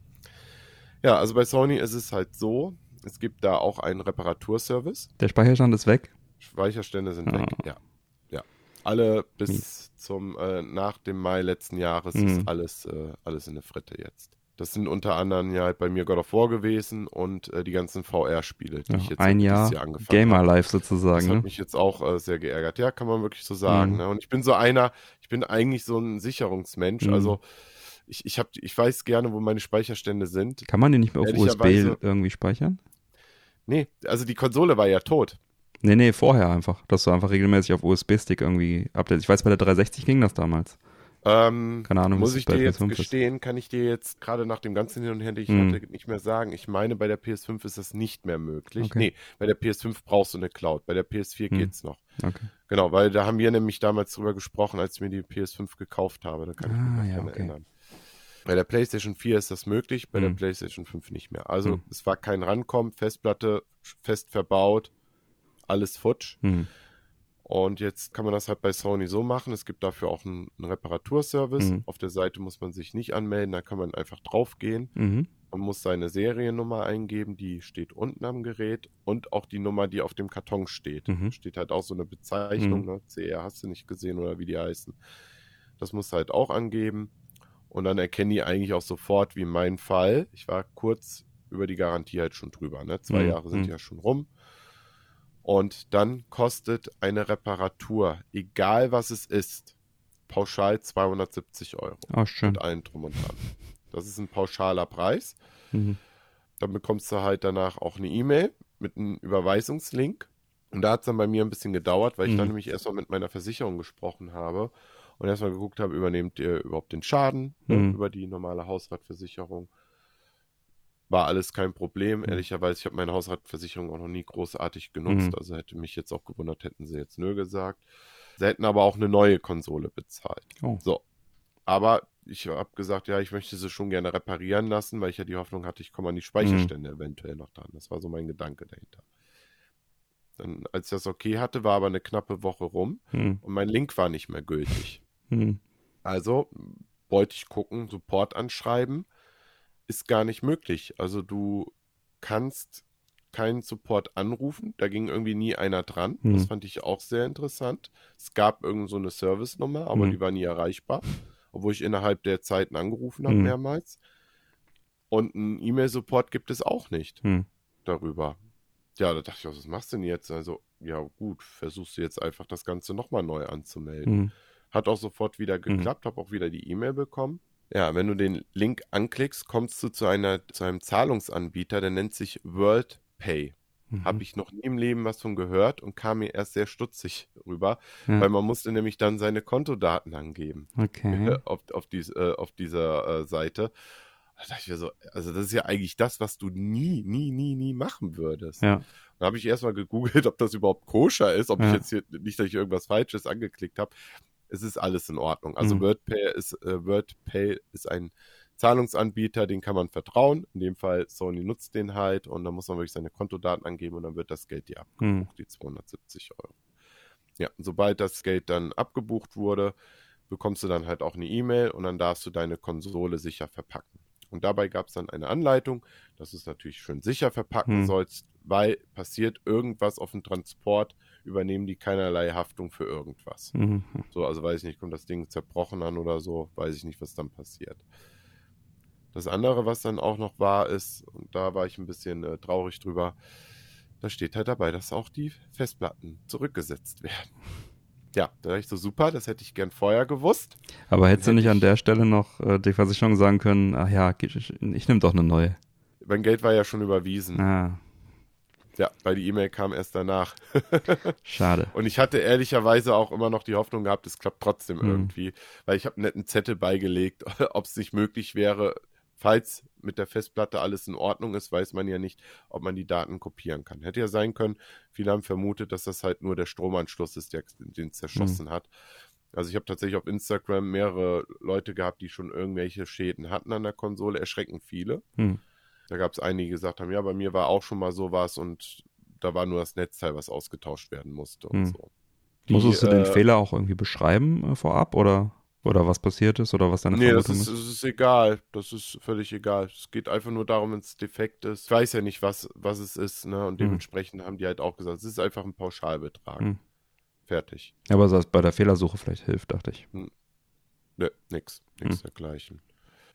Ja, also bei Sony ist es halt so, es gibt da auch einen Reparaturservice. Der Speicherstand ist weg. Speicherstände sind Ah. weg, ja. Ja. Alle bis Mies. zum, äh, nach dem Mai letzten Jahres Mhm. ist alles, äh, alles in der Fritte jetzt. Das sind unter anderem ja halt bei mir God of War gewesen und äh, die ganzen VR-Spiele, die Ja, ich jetzt ein dieses Jahr, Jahr Gamer. Life Das sozusagen. hat Ne? mich jetzt auch äh, sehr geärgert. Ja, kann man wirklich so sagen. Mhm. Ne? Und ich bin so einer, ich bin eigentlich so ein Sicherungsmensch. Mhm. Also ich, ich, hab, ich weiß gerne, wo meine Speicherstände sind. Kann man die nicht mehr auf USB irgendwie speichern? Nee, also die Konsole war ja tot. Nee, nee, vorher einfach. Dass du einfach regelmäßig auf USB-Stick irgendwie updatest. Ich weiß, bei der 360 ging das damals. Ähm, Keine Ahnung, muss ich dir jetzt PS5 ist. gestehen, kann ich dir jetzt gerade nach dem ganzen Hin und Her, den ich Mhm. hatte, nicht mehr sagen. Ich meine, bei der PS5 ist das nicht mehr möglich. Okay. Nee, bei der PS5 brauchst du eine Cloud. Bei der PS4 Mhm. geht's noch. Okay. Genau, weil da haben wir nämlich damals drüber gesprochen, als ich mir die PS5 gekauft habe. Da kann ich mich Ah, ja, okay. erinnern. Bei der PlayStation 4 ist das möglich, bei der Mhm. PlayStation 5 nicht mehr. Also Mhm. es war kein Rankommen, Festplatte fest verbaut, alles futsch. Hm. Und jetzt kann man das halt bei Sony so machen. Es gibt dafür auch einen, einen Reparaturservice. Mhm. Auf der Seite muss man sich nicht anmelden, da kann man einfach draufgehen. Mhm. Man muss seine Seriennummer eingeben, die steht unten am Gerät und auch die Nummer, die auf dem Karton steht. Mhm. Steht halt auch so eine Bezeichnung, Mhm. ne? CR hast du nicht gesehen oder wie die heißen. Das musst du halt auch angeben. Und dann erkennen die eigentlich auch sofort, wie in meinem Fall. Ich war kurz über die Garantie halt schon drüber. Ne? Zwei Mhm. Jahre sind Mhm. ja schon rum. Und dann kostet eine Reparatur, egal was es ist, pauschal 270 Euro. Oh, schön. Mit allem drum und dran. Das ist ein pauschaler Preis. Mhm. Dann bekommst du halt danach auch eine E-Mail mit einem Überweisungslink. Und da hat es dann bei mir ein bisschen gedauert, weil ich Mhm. dann nämlich erstmal mit meiner Versicherung gesprochen habe und erstmal geguckt habe, übernehmt ihr überhaupt den Schaden ne, Mhm. über die normale Hausratversicherung. War alles kein Problem. Mhm. Ehrlicherweise, ich habe meine Hausratversicherung auch noch nie großartig genutzt. Mhm. Also hätte mich jetzt auch gewundert, hätten sie jetzt nö gesagt. Sie hätten aber auch eine neue Konsole bezahlt. Oh. So. Aber ich habe gesagt, ja, ich möchte sie schon gerne reparieren lassen, weil ich ja die Hoffnung hatte, ich komme an die Speicherstände eventuell noch dran. Das war so mein Gedanke dahinter. Dann, als ich das okay hatte, war aber eine knappe Woche rum Hm. und mein Link war nicht mehr gültig. Hm. Also wollte ich gucken, Support anschreiben, ist gar nicht möglich. Also du kannst keinen Support anrufen, da ging irgendwie nie einer dran. Hm. Das fand ich auch sehr interessant. Es gab irgend so eine Service-Nummer, aber Hm. die war nie erreichbar, obwohl ich innerhalb der Zeiten angerufen habe Hm. mehrmals. Und einen E-Mail-Support gibt es auch nicht Hm. darüber. Ja, da dachte ich, was machst du denn jetzt? Also, ja gut, versuchst du jetzt einfach das Ganze nochmal neu anzumelden. Hat auch sofort wieder geklappt, habe auch wieder die E-Mail bekommen. Ja, wenn du den Link anklickst, kommst du zu, einer, zu einem Zahlungsanbieter, der nennt sich WorldPay. Mhm. Habe ich noch nie im Leben was von gehört und kam mir erst sehr stutzig rüber, Ja. weil man musste nämlich dann seine Kontodaten angeben Okay. auf, auf, dies, äh, auf dieser äh, Seite. Da dachte ich mir so, also das ist ja eigentlich das, was du nie, nie, nie, nie machen würdest. Ja. Dann habe ich erstmal gegoogelt, ob das überhaupt koscher ist, ob Ja. ich jetzt hier nicht, dass ich irgendwas Falsches angeklickt habe. Es ist alles in Ordnung. Also Mhm. WordPay ist äh, WordPay ist ein Zahlungsanbieter, den kann man vertrauen. In dem Fall Sony nutzt den halt und dann muss man wirklich seine Kontodaten angeben und dann wird das Geld dir abgebucht, Hm. die 270 Euro. Ja, sobald das Geld dann abgebucht wurde, bekommst du dann halt auch eine E-Mail und dann darfst du deine Konsole sicher verpacken. Und dabei gab es dann eine Anleitung, dass du es natürlich schön sicher verpacken Hm. sollst, weil passiert irgendwas auf dem Transport, übernehmen die keinerlei Haftung für irgendwas. Mhm. So, also weiß ich nicht, kommt das Ding zerbrochen an oder so, weiß ich nicht, was dann passiert. Das andere, was dann auch noch war, ist, und da war ich ein bisschen äh, traurig drüber, da steht halt dabei, dass auch die Festplatten zurückgesetzt werden. Ja, da dachte ich so, super, das hätte ich gern vorher gewusst. Aber hättest du nicht an der Stelle noch äh, die Versicherung sagen können, ach ja, ich, ich, ich nehme doch eine neue. Mein Geld war ja schon überwiesen. Ah, Ja, weil die E-Mail kam erst danach. schade. Und ich hatte ehrlicherweise auch immer noch die Hoffnung gehabt, es klappt trotzdem Hm. irgendwie, weil ich habe einen netten Zettel beigelegt, ob es nicht möglich wäre, falls mit der Festplatte alles in Ordnung ist, weiß man ja nicht, ob man die Daten kopieren kann. Hätte ja sein können, viele haben vermutet, dass das halt nur der Stromanschluss ist, der den zerschossen hat. Also ich habe tatsächlich auf Instagram mehrere Leute gehabt, die schon irgendwelche Schäden hatten an der Konsole, erschreckend viele. Hm. Da gab es einige, die gesagt haben, ja, bei mir war auch schon mal sowas und da war nur das Netzteil, was ausgetauscht werden musste und Hm. so. Musstest du Die, den äh, Fehler auch irgendwie beschreiben äh, vorab oder, oder was passiert ist oder was deine Nee, das Vermutung ist, ist? das ist egal. Das ist völlig egal. Es geht einfach nur darum, wenn es defekt ist. Ich weiß ja nicht, was, was es ist, ne? Und Hm. dementsprechend haben die halt auch gesagt, es ist einfach ein Pauschalbetrag. Hm. Fertig. Aber das bei der Fehlersuche vielleicht hilft, dachte ich. Ne, nix. Nix Hm. dergleichen.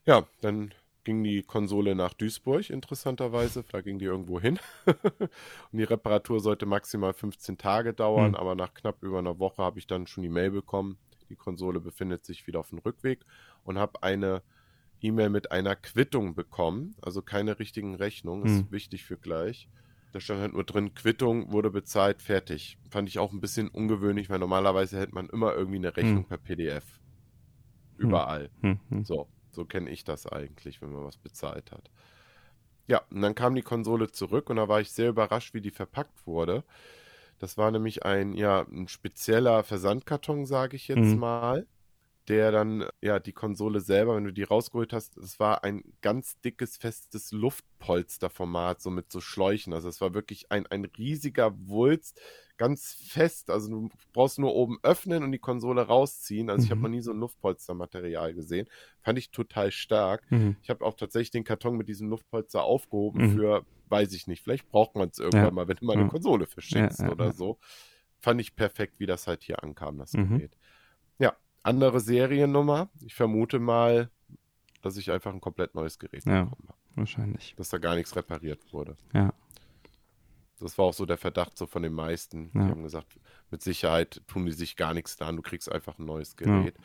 Ja, dann ging die Konsole nach Duisburg, interessanterweise. Da ging die irgendwo hin. Und die Reparatur sollte maximal 15 Tage dauern, Hm. aber nach knapp über einer Woche habe ich dann schon die Mail bekommen. Die Konsole befindet sich wieder auf dem Rückweg und habe eine E-Mail mit einer Quittung bekommen. Also keine richtigen Rechnungen, ist Hm. wichtig für gleich. Da stand halt nur drin, Quittung wurde bezahlt, fertig. Fand ich auch ein bisschen ungewöhnlich, weil normalerweise hält man immer irgendwie eine Rechnung Hm. per PDF. Überall. Hm, hm. So, so kenne ich das eigentlich, wenn man was bezahlt hat. Ja, und dann kam die Konsole zurück und da war ich sehr überrascht, wie die verpackt wurde. Das war nämlich ein, ja, ein spezieller Versandkarton, sage ich jetzt Mhm. mal, der dann, ja, die Konsole selber, wenn du die rausgeholt hast, es war ein ganz dickes, festes Luftpolsterformat, so mit so Schläuchen. Also es war wirklich ein, ein riesiger Wulst, ganz fest. Also du brauchst nur oben öffnen und die Konsole rausziehen. Also ich habe Mhm. noch nie so ein Luftpolstermaterial gesehen. Fand ich total stark. Mhm. Ich habe auch tatsächlich den Karton mit diesem Luftpolster aufgehoben Mhm. für, weiß ich nicht, vielleicht braucht man es irgendwann Ja. mal, wenn du mal eine. Konsole verschickst Ja, ja, oder so. Fand ich perfekt, wie das halt hier ankam, das Mhm. Gerät. Ja, andere Seriennummer. Ich vermute mal, dass ich einfach ein komplett neues Gerät Ja. bekommen habe. Wahrscheinlich. Dass da gar nichts repariert wurde. Ja. Das war auch so der Verdacht so von den meisten. Die Ja. haben gesagt, mit Sicherheit tun die sich gar nichts da an, du kriegst einfach ein neues Gerät.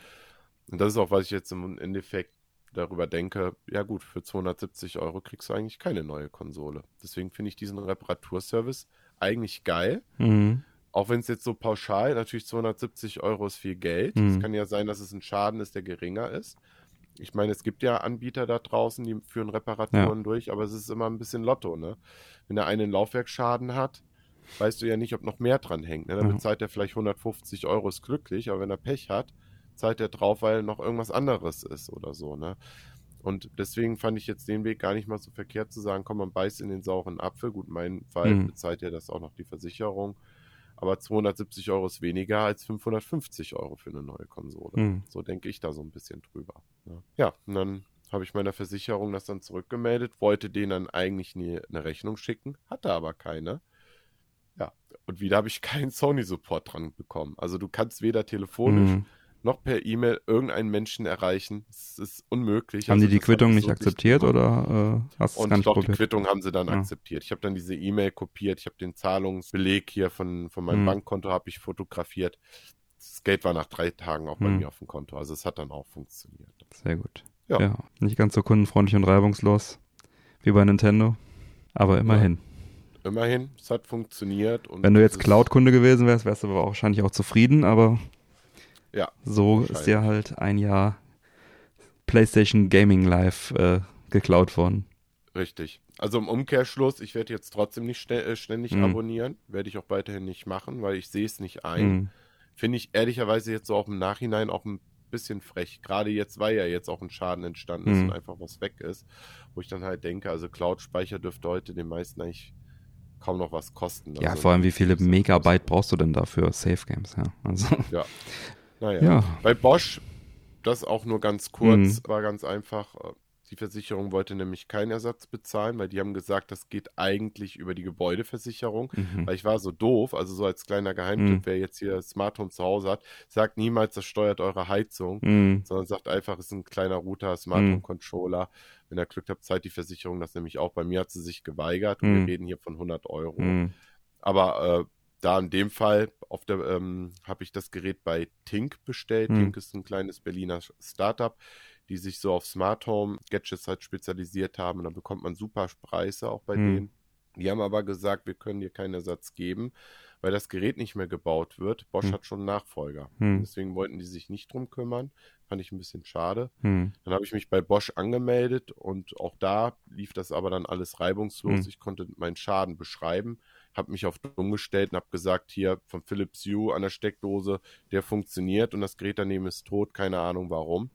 Und das ist auch, was ich jetzt im Endeffekt darüber denke, ja gut, für 270 Euro kriegst du eigentlich keine neue Konsole. Deswegen finde ich diesen Reparaturservice eigentlich geil. Mhm. Auch wenn es jetzt so pauschal, natürlich 270 Euro ist viel Geld. Mhm. Es kann ja sein, dass es ein Schaden ist, der geringer ist. Ich meine, es gibt ja Anbieter da draußen, die führen Reparaturen durch, aber es ist immer ein bisschen Lotto, ne? Wenn der eine einen Laufwerksschaden hat, weißt du ja nicht, ob noch mehr dran hängt. Ne? Dann Ja. bezahlt er vielleicht 150 Euro, ist glücklich, aber wenn er Pech hat, zahlt er drauf, weil noch irgendwas anderes ist oder so, ne? Und deswegen fand ich jetzt den Weg gar nicht mal so verkehrt zu sagen, komm, man beißt in den sauren Apfel. Gut, in meinem Fall Mhm. bezahlt ja das auch noch die Versicherung. Aber 270 Euro ist weniger als 550 Euro für eine neue Konsole. Mhm. So denke ich da so ein bisschen drüber. Ne? Ja, und dann habe ich meiner Versicherung das dann zurückgemeldet, wollte denen dann eigentlich nie eine Rechnung schicken, hatte aber keine. Ja, und wieder habe ich keinen Sony-Support dran bekommen. Also du kannst weder telefonisch Mhm. Noch per E-Mail irgendeinen Menschen erreichen. Es ist unmöglich. Haben Also die die Quittung ich nicht so akzeptiert gemacht. oder äh, hast du es Und gar ich nicht die probiert? Quittung haben sie dann Ja. akzeptiert. Ich habe dann diese E-Mail kopiert, ich habe den Zahlungsbeleg hier von, von meinem Mhm. Bankkonto habe ich fotografiert. Das Geld war nach drei Tagen auch bei Mhm. mir auf dem Konto. Also es hat dann auch funktioniert. Sehr gut. Ja. Ja. Nicht ganz so kundenfreundlich und reibungslos wie bei Nintendo. Aber immerhin. Immerhin, es hat funktioniert. Und Wenn du jetzt Cloud-Kunde gewesen wärst, wärst du aber wahrscheinlich auch zufrieden, aber Ja, so ist dir halt ein Jahr PlayStation Gaming Live äh, geklaut worden. Richtig. Also im Umkehrschluss, ich werde jetzt trotzdem nicht äh, ständig Mhm. abonnieren. Werde ich auch weiterhin nicht machen, weil ich sehe es nicht ein. Mhm. Finde ich ehrlicherweise jetzt so auch im Nachhinein auch ein bisschen frech. Gerade jetzt, weil ja jetzt auch ein Schaden entstanden ist Mhm. und einfach was weg ist. Wo ich dann halt denke, also Cloud-Speicher dürfte heute den meisten eigentlich kaum noch was kosten. Ja, Also, vor allem, wie viele Megabyte brauchst du denn dafür Safe Games? Ja, also, Naja. ja. Bei Bosch, das auch nur ganz kurz, Mhm. war ganz einfach. Die Versicherung wollte nämlich keinen Ersatz bezahlen, weil die haben gesagt, das geht eigentlich über die Gebäudeversicherung. Mhm. Weil ich war so doof, also so als kleiner Geheimtipp, Mhm. wer jetzt hier Smart Home zu Hause hat, sagt niemals, das steuert eure Heizung, Mhm. sondern sagt einfach, es ist ein kleiner Router, Smart Mhm. Home Controller. Wenn ihr Glück habt, zahlt die Versicherung das nämlich auch. Bei mir hat sie sich geweigert und Mhm. wir reden hier von 100 Euro. Mhm. Aber äh, da in dem Fall auf der ähm, habe ich das Gerät bei Tink bestellt. Hm. Tink ist ein kleines Berliner Startup, die sich so auf Smart Home Gadgets halt spezialisiert haben. Und da bekommt man super Preise auch bei Hm. denen. Die haben aber gesagt, wir können dir keinen Ersatz geben, weil das Gerät nicht mehr gebaut wird. Bosch Hm. hat schon einen Nachfolger. Hm. Deswegen wollten die sich nicht drum kümmern. Fand ich ein bisschen schade. Mhm. Dann habe ich mich bei Bosch angemeldet und auch da lief das aber dann alles reibungslos. Hm. Ich konnte meinen Schaden beschreiben. Habe mich auf dumm gestellt und habe gesagt, hier von Philips Hue an der Steckdose, der funktioniert und das Gerät daneben ist tot, keine Ahnung warum.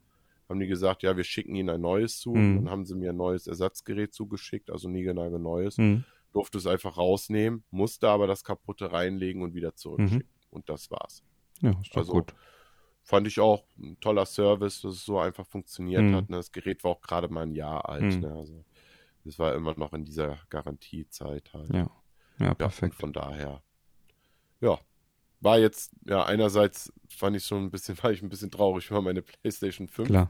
Haben die gesagt, ja, wir schicken ihnen ein neues zu. Mhm. Dann haben sie mir ein neues Ersatzgerät zugeschickt, also nie genau neues. Mhm. Durfte es einfach rausnehmen, musste aber das kaputte reinlegen und wieder zurückschicken. Und das war's. Ja, ist Also, gut. Fand ich auch ein toller Service, dass es so einfach funktioniert Mhm. hat. Ne? Das Gerät war auch gerade mal ein Jahr alt. Mhm. Ne? Also, das war immer noch in dieser Garantiezeit halt. Ja. Ja, Ja, perfekt. und von daher, ja, war jetzt, ja, einerseits fand ich schon ein bisschen, war ich ein bisschen traurig über meine PlayStation 5. Klar.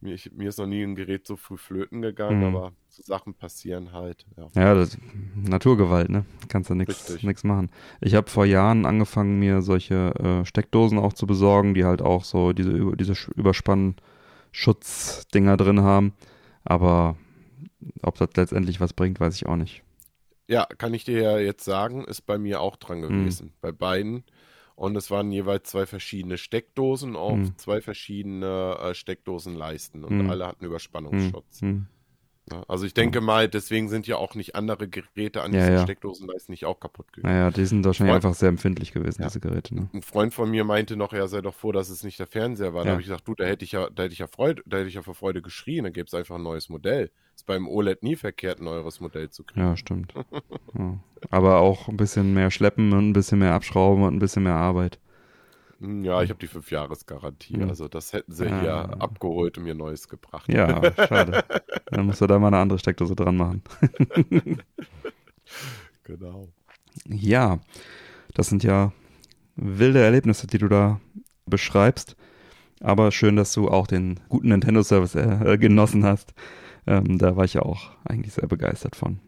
Mir, ich, mir ist noch nie ein Gerät so früh flöten gegangen, Mhm. aber so Sachen passieren halt. Ja. Ja, das Naturgewalt, ne? Kannst du nichts machen. Ich habe vor Jahren angefangen, mir solche äh, Steckdosen auch zu besorgen, die halt auch so diese, diese Sch- Überspannschutz-Dinger drin haben. Aber ob das letztendlich was bringt, weiß ich auch nicht. Ja, kann ich dir ja jetzt sagen, ist bei mir auch dran Mhm. gewesen. Bei beiden. Und es waren jeweils zwei verschiedene Steckdosen auf Mhm. zwei verschiedene äh, Steckdosenleisten und Mhm. alle hatten Hm, Überspannungsschutz. hm. Ja, also ich denke mal, deswegen sind ja auch nicht andere Geräte an Ja, diesen. Steckdosenleisten nicht auch kaputt gegangen. Naja, die sind wahrscheinlich Freund- einfach sehr empfindlich gewesen, diese Geräte. Ne? Ein Freund von mir meinte noch, er sei doch froh, dass es nicht der Fernseher war. Da habe ich gesagt, du, da hätte ich ja, da hätte ich ja Freude, da hätte ich ja vor Freude geschrien, dann gäbe es einfach ein neues Modell. Ist beim OLED nie verkehrt, ein neueres Modell zu kriegen. Ja, stimmt. Aber auch ein bisschen mehr schleppen und ein bisschen mehr abschrauben und ein bisschen mehr Arbeit. Hm, Ja, ich habe die fünf Jahresgarantie. Hm. Also das hätten sie Ah. hier abgeholt und mir neues gebracht. Ja, schade. Dann musst du da mal eine andere Steckdose dran machen. Genau. Ja, das sind ja wilde Erlebnisse, die du da beschreibst. Aber schön, dass du auch den guten Nintendo-Service äh, genossen hast. Ähm, da war ich ja auch eigentlich sehr begeistert von.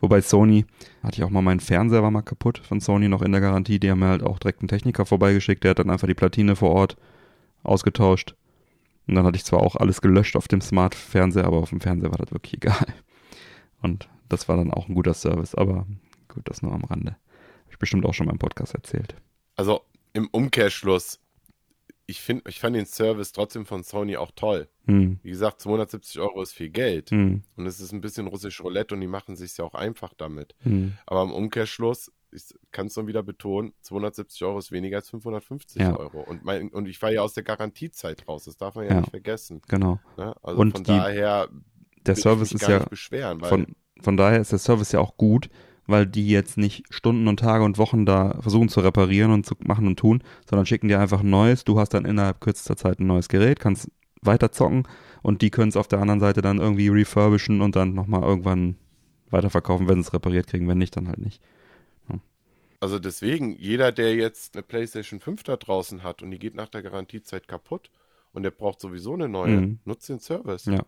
Wobei Sony, hatte ich auch mal meinen Fernseher war mal kaputt von Sony noch in der Garantie. Die haben mir halt auch direkt einen Techniker vorbeigeschickt. Der hat dann einfach die Platine vor Ort ausgetauscht. Und dann hatte ich zwar auch alles gelöscht auf dem Smart-Fernseher, aber auf dem Fernseher war das wirklich egal. Und das war dann auch ein guter Service. Aber gut, das nur am Rande. Hab ich bestimmt auch schon mal im Podcast erzählt. Also im Umkehrschluss, ich finde, ich fand den Service trotzdem von Sony auch toll. Hm. Wie gesagt, 270 Euro ist viel Geld. Hm. Und es ist ein bisschen russisch Roulette und die machen sich ja auch einfach damit. Hm. Aber im Umkehrschluss, ich kann es nur wieder betonen, 270 Euro ist weniger als 550 Ja. Euro. Und, mein, und ich war ja aus der Garantiezeit raus, das darf man ja, Ja. nicht vergessen. Genau. Ne? Also Und von die- daher Der Service ich mich ist gar ja nicht beschweren, von, von daher ist der Service ja auch gut, weil die jetzt nicht Stunden und Tage und Wochen da versuchen zu reparieren und zu machen und tun, sondern schicken dir einfach ein neues. Du hast dann innerhalb kürzester Zeit ein neues Gerät, kannst weiter zocken und die können es auf der anderen Seite dann irgendwie refurbischen und dann nochmal irgendwann weiterverkaufen, wenn sie es repariert kriegen. Wenn nicht, dann halt nicht. Also deswegen, jeder, der jetzt eine PlayStation 5 da draußen hat und die geht nach der Garantiezeit kaputt und der braucht sowieso eine neue, Mhm. nutzt den Service. Ja.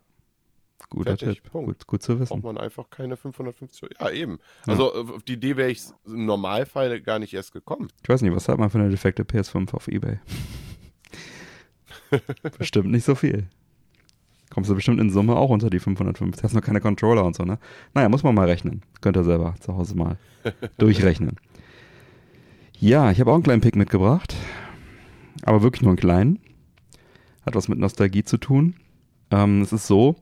Guter Fertig, Tipp. Punkt. Gut, gut zu Braucht wissen. man einfach keine 550 Euro. Ja, eben. Ja. Also auf die Idee wäre ich im Normalfall gar nicht erst gekommen. Ich weiß nicht, was hat man für eine defekte PS5 auf Ebay? bestimmt nicht so viel. Kommst du bestimmt in Summe auch unter die 550. Hast nur keine Controller und so, ne? Naja, muss man mal rechnen. Könnt ihr selber zu Hause mal durchrechnen. Ja, ich habe auch einen kleinen Pick mitgebracht. Aber wirklich nur einen kleinen. Hat was mit Nostalgie zu tun. Ähm, es ist so,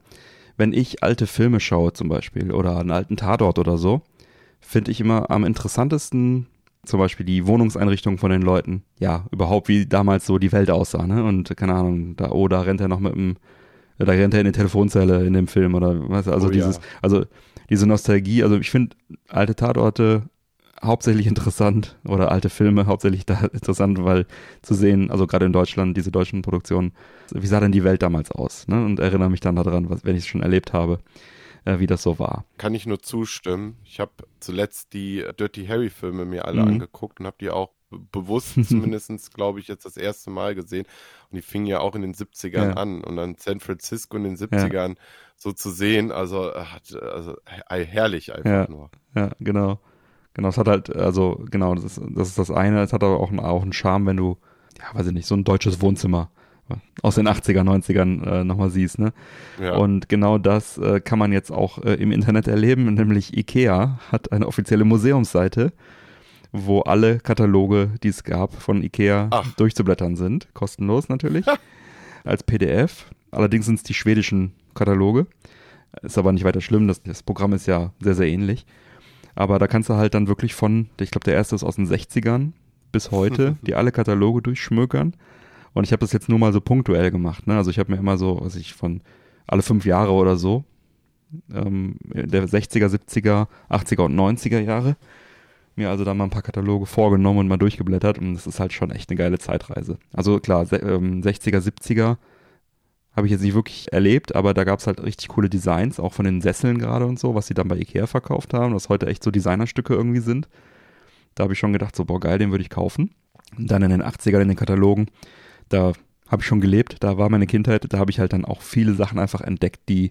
wenn ich alte Filme schaue zum Beispiel oder einen alten Tatort oder so, finde ich immer am interessantesten zum Beispiel die Wohnungseinrichtung von den Leuten. Ja, überhaupt, wie damals so die Welt aussah, ne? Und keine Ahnung, da, oh, da rennt er noch mit dem, da rennt er in die Telefonzelle in dem Film oder was, also Oh ja. dieses, also diese Nostalgie, also ich finde alte Tatorte hauptsächlich interessant oder alte Filme hauptsächlich da interessant, weil zu sehen, also gerade in Deutschland, diese deutschen Produktionen, wie sah denn die Welt damals aus, ne? Und erinnere mich dann daran, was, wenn ich es schon erlebt habe, äh, wie das so war. Kann ich nur zustimmen. Ich habe zuletzt die Dirty Harry Filme mir alle Mhm. angeguckt und habe die auch be- bewusst zumindest, glaube ich, jetzt das erste Mal gesehen. Und die fingen ja auch in den 70ern Ja. an. Und dann San Francisco in den 70ern so zu sehen, also, äh, also herrlich einfach Ja. nur. Ja, genau. Genau, es hat halt, also, genau, das ist, das ist das eine. Es hat aber auch, einen- auch einen Charme, wenn du, ja, weiß ich nicht, so ein deutsches Wohnzimmer aus den 80er, 90ern äh, nochmal siehst, ne? Ja. Und genau das äh, kann man jetzt auch äh, im Internet erleben, nämlich IKEA hat eine offizielle Museumsseite, wo alle Kataloge, die es gab von IKEA, Ach. durchzublättern sind. Kostenlos natürlich. als PDF. Allerdings sind es die schwedischen Kataloge. Ist aber nicht weiter schlimm, das, das Programm ist ja sehr, sehr ähnlich. Aber da kannst du halt dann wirklich von, ich glaube, der erste ist aus den 60ern bis heute, die alle Kataloge durchschmökern. Und ich habe das jetzt nur mal so punktuell gemacht. Ne? Also ich habe mir immer so, was ich von alle fünf Jahre oder so, ähm, der 60er, 70er, 80er und 90er Jahre, mir also da mal ein paar Kataloge vorgenommen und mal durchgeblättert. Und das ist halt schon echt eine geile Zeitreise. Also klar, ähm, 60er, 70er habe ich jetzt nicht wirklich erlebt, aber da gab es halt richtig coole Designs, auch von den Sesseln gerade und so, was sie dann bei Ikea verkauft haben, was heute echt so Designerstücke irgendwie sind. Da habe ich schon gedacht, so, boah, geil, den würde ich kaufen. Und dann in den 80ern in den Katalogen da habe ich schon gelebt, da war meine Kindheit, da habe ich halt dann auch viele Sachen einfach entdeckt, die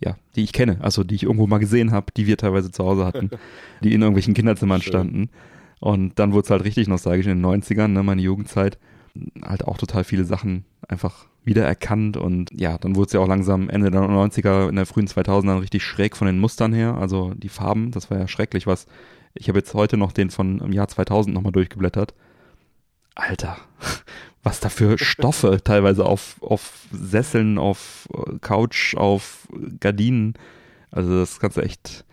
ja, die ich kenne, also die ich irgendwo mal gesehen habe, die wir teilweise zu Hause hatten, die in irgendwelchen Kinderzimmern Schön. standen. Und dann wurde es halt richtig nostalgisch in den 90ern, ne, meine Jugendzeit, halt auch total viele Sachen einfach wiedererkannt und ja, dann wurde es ja auch langsam Ende der 90er, in der frühen 2000er richtig schräg von den Mustern her, also die Farben, das war ja schrecklich, was ich habe jetzt heute noch den von im Jahr 2000 nochmal durchgeblättert. Alter, was da für Stoffe teilweise auf, auf Sesseln, auf äh, Couch, auf Gardinen. Also das kannst du echt,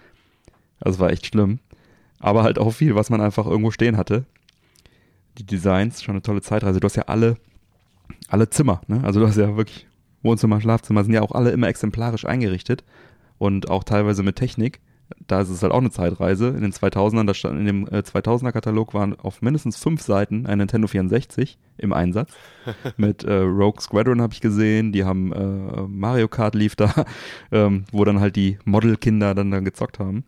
also war echt schlimm. Aber halt auch viel, was man einfach irgendwo stehen hatte. Die Designs, schon eine tolle Zeitreise. Du hast ja alle, alle Zimmer, ne? Also du hast ja wirklich Wohnzimmer, Schlafzimmer sind ja auch alle immer exemplarisch eingerichtet und auch teilweise mit Technik da ist es halt auch eine Zeitreise. In den 2000ern, da stand in dem äh, 2000er Katalog waren auf mindestens fünf Seiten ein Nintendo 64 im Einsatz. Mit äh, Rogue Squadron habe ich gesehen, die haben äh, Mario Kart lief da, ähm, wo dann halt die Modelkinder dann, dann gezockt haben.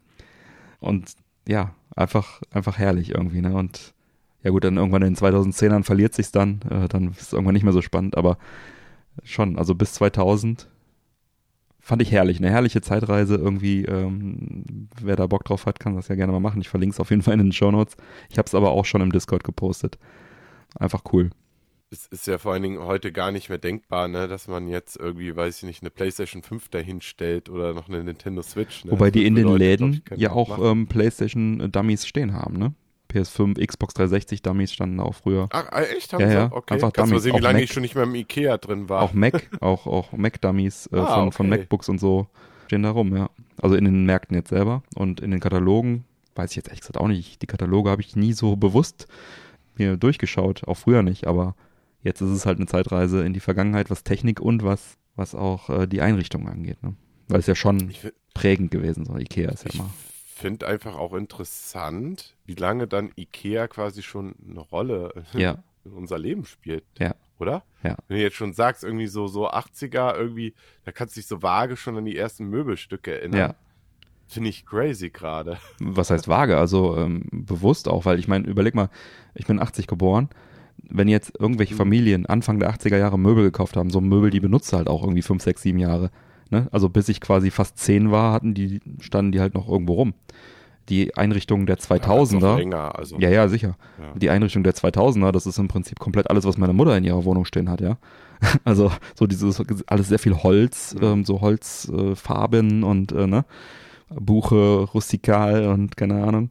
Und ja, einfach, einfach herrlich irgendwie, ne? Und ja gut, dann irgendwann in den 2010ern verliert sich's dann, äh, dann ist es irgendwann nicht mehr so spannend, aber schon, also bis 2000 fand ich herrlich, eine herrliche Zeitreise irgendwie. Ähm, wer da Bock drauf hat, kann das ja gerne mal machen. Ich verlinke es auf jeden Fall in den Show Notes. Ich habe es aber auch schon im Discord gepostet. Einfach cool. Es ist ja vor allen Dingen heute gar nicht mehr denkbar, ne, dass man jetzt irgendwie, weiß ich nicht, eine PlayStation 5 dahin stellt oder noch eine Nintendo Switch. Ne? Wobei die in den Läden ja auch ähm, PlayStation Dummies stehen haben, ne? PS5, Xbox 360 Dummies standen auch früher. Ach, äh, echt? Haben ja, ja. Okay. Einfach Kannst Dummies. mal sehen, wie auch lange Mac, ich schon nicht mehr im Ikea drin war. Auch Mac, auch, auch Mac-Dummies äh, Ah, von, von okay. MacBooks und so stehen da rum, ja. Also in den Märkten jetzt selber und in den Katalogen, weiß ich jetzt ehrlich gesagt auch nicht. Die Kataloge habe ich nie so bewusst mir durchgeschaut, auch früher nicht, aber jetzt ist es halt eine Zeitreise in die Vergangenheit, was Technik und was, was auch äh, die Einrichtung angeht, ne? Weil es ja schon prägend gewesen so. Ikea ist ja immer. Finde einfach auch interessant, wie lange dann Ikea quasi schon eine Rolle Ja, in unser Leben spielt. Ja. Oder? Ja. Wenn du jetzt schon sagst, irgendwie so, so 80er, irgendwie, da kannst du dich so vage schon an die ersten Möbelstücke erinnern. ja. Finde ich crazy gerade. was heißt vage, also ähm, bewusst auch, weil ich meine, überleg mal, ich bin 80 geboren, wenn jetzt irgendwelche Mhm. Familien Anfang der 80er Jahre Möbel gekauft haben, so Möbel, die benutzt du halt auch irgendwie 5, 6, 7 Jahre. Ne? Also bis ich quasi fast 10 war, hatten die, standen die halt noch irgendwo rum. Die Einrichtung der Noch 2000er, länger, also. ja, ja, sicher. Ja. Die Einrichtung der 2000er, das ist im Prinzip komplett alles, was meine Mutter in ihrer Wohnung stehen hat, ja. Also so dieses, alles sehr viel Holz, Mhm. ähm, so Holzfarben äh, und äh, ne, Buche rustikal und keine Ahnung.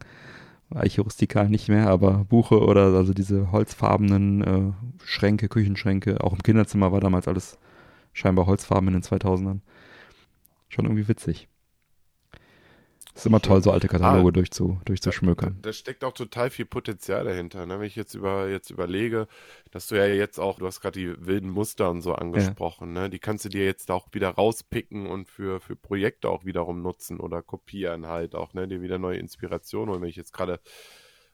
Eiche rustikal nicht mehr, aber Buche oder also diese holzfarbenen äh, Schränke, Küchenschränke, auch im Kinderzimmer war damals alles scheinbar Holzfarben in den 2000ern. Schon irgendwie witzig. Ist immer toll, so alte Kataloge Ah. durchzu, durchzuschmökern. Da, da steckt auch total viel Potenzial dahinter. Ne? Wenn ich jetzt über jetzt überlege, dass du ja jetzt auch, du hast gerade die wilden Muster und so angesprochen, ne? Die kannst du dir jetzt auch wieder rauspicken und für, für Projekte auch wiederum nutzen oder kopieren halt auch, ne? Dir wieder neue Inspiration holen. Wenn ich jetzt gerade,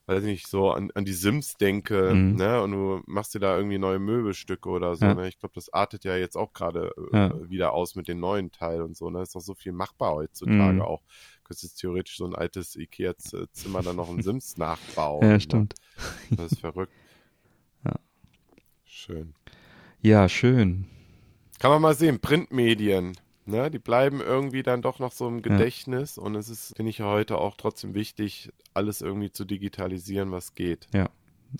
weiß nicht, so an, an die Sims denke, Mhm. ne? Und du machst dir da irgendwie neue Möbelstücke oder so, Ja. ne? Ich glaube, das artet ja jetzt auch gerade äh, Ja. wieder aus mit den neuen Teilen und so, ne? Ist doch so viel machbar heutzutage Mhm. auch könntest theoretisch so ein altes Ikea-Zimmer dann noch ein Sims nachbauen. Ja, ne? stimmt. Das ist verrückt. Ja. Schön. Ja, schön. Kann man mal sehen, Printmedien, ne, die bleiben irgendwie dann doch noch so im Gedächtnis und es ist, finde ich heute auch trotzdem wichtig, alles irgendwie zu digitalisieren, was geht.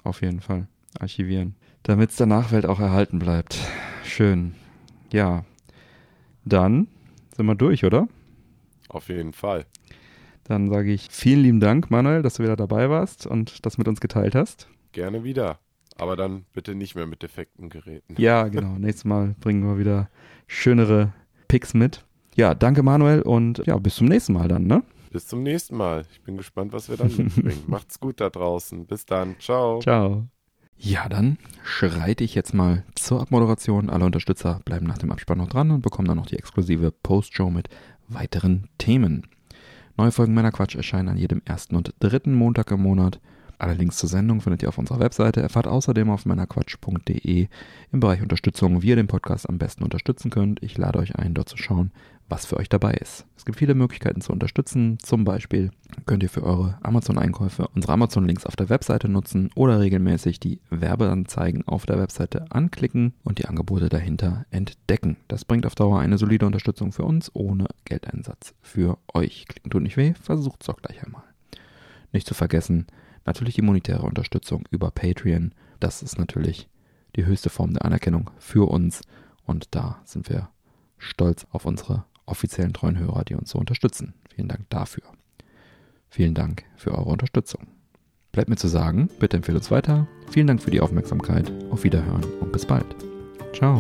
Auf jeden Fall. Archivieren. Damit es der Nachwelt auch erhalten bleibt. Schön. Ja. Dann sind wir durch, oder? Auf jeden Fall. Dann sage ich vielen lieben Dank, Manuel, dass du wieder dabei warst und das mit uns geteilt hast. Gerne wieder. Aber dann bitte nicht mehr mit defekten Geräten. Ja, genau. Nächstes Mal bringen wir wieder schönere Picks mit. Ja, danke, Manuel, und ja, bis zum nächsten Mal dann, ne? bis zum nächsten Mal. Ich bin gespannt, was wir dann mitbringen. Macht's gut da draußen. Bis dann. Ciao. Ciao. Ja, dann schreite ich jetzt mal zur Abmoderation. Alle Unterstützer bleiben nach dem Abspann noch dran und bekommen dann noch die exklusive Post-Show mit weiteren Themen. Neue Folgen Männerquatsch erscheinen an jedem ersten und dritten Montag im Monat. Alle Links zur Sendung findet ihr auf unserer Webseite. Erfahrt außerdem auf männerquatsch.de im Bereich Unterstützung, wie ihr den Podcast am besten unterstützen könnt. Ich lade euch ein, dort zu schauen, was für euch dabei ist. Es gibt viele Möglichkeiten zu unterstützen. Zum Beispiel könnt ihr für eure Amazon-Einkäufe unsere Amazon-Links auf der Webseite nutzen oder regelmäßig die Werbeanzeigen auf der Webseite anklicken und die Angebote dahinter entdecken. Das bringt auf Dauer eine solide Unterstützung für uns ohne Geldeinsatz für euch. Klicken tut nicht weh, versucht es doch gleich einmal. Nicht zu vergessen, natürlich die monetäre Unterstützung über Patreon. Das ist natürlich die höchste Form der Anerkennung für uns und da sind wir stolz auf unsere offiziellen treuen Hörer, die uns so unterstützen. Vielen Dank dafür. Vielen Dank für eure Unterstützung. Bleibt mir zu sagen, bitte empfehlt uns weiter. Vielen Dank für die Aufmerksamkeit. Auf Wiederhören und bis bald. Ciao.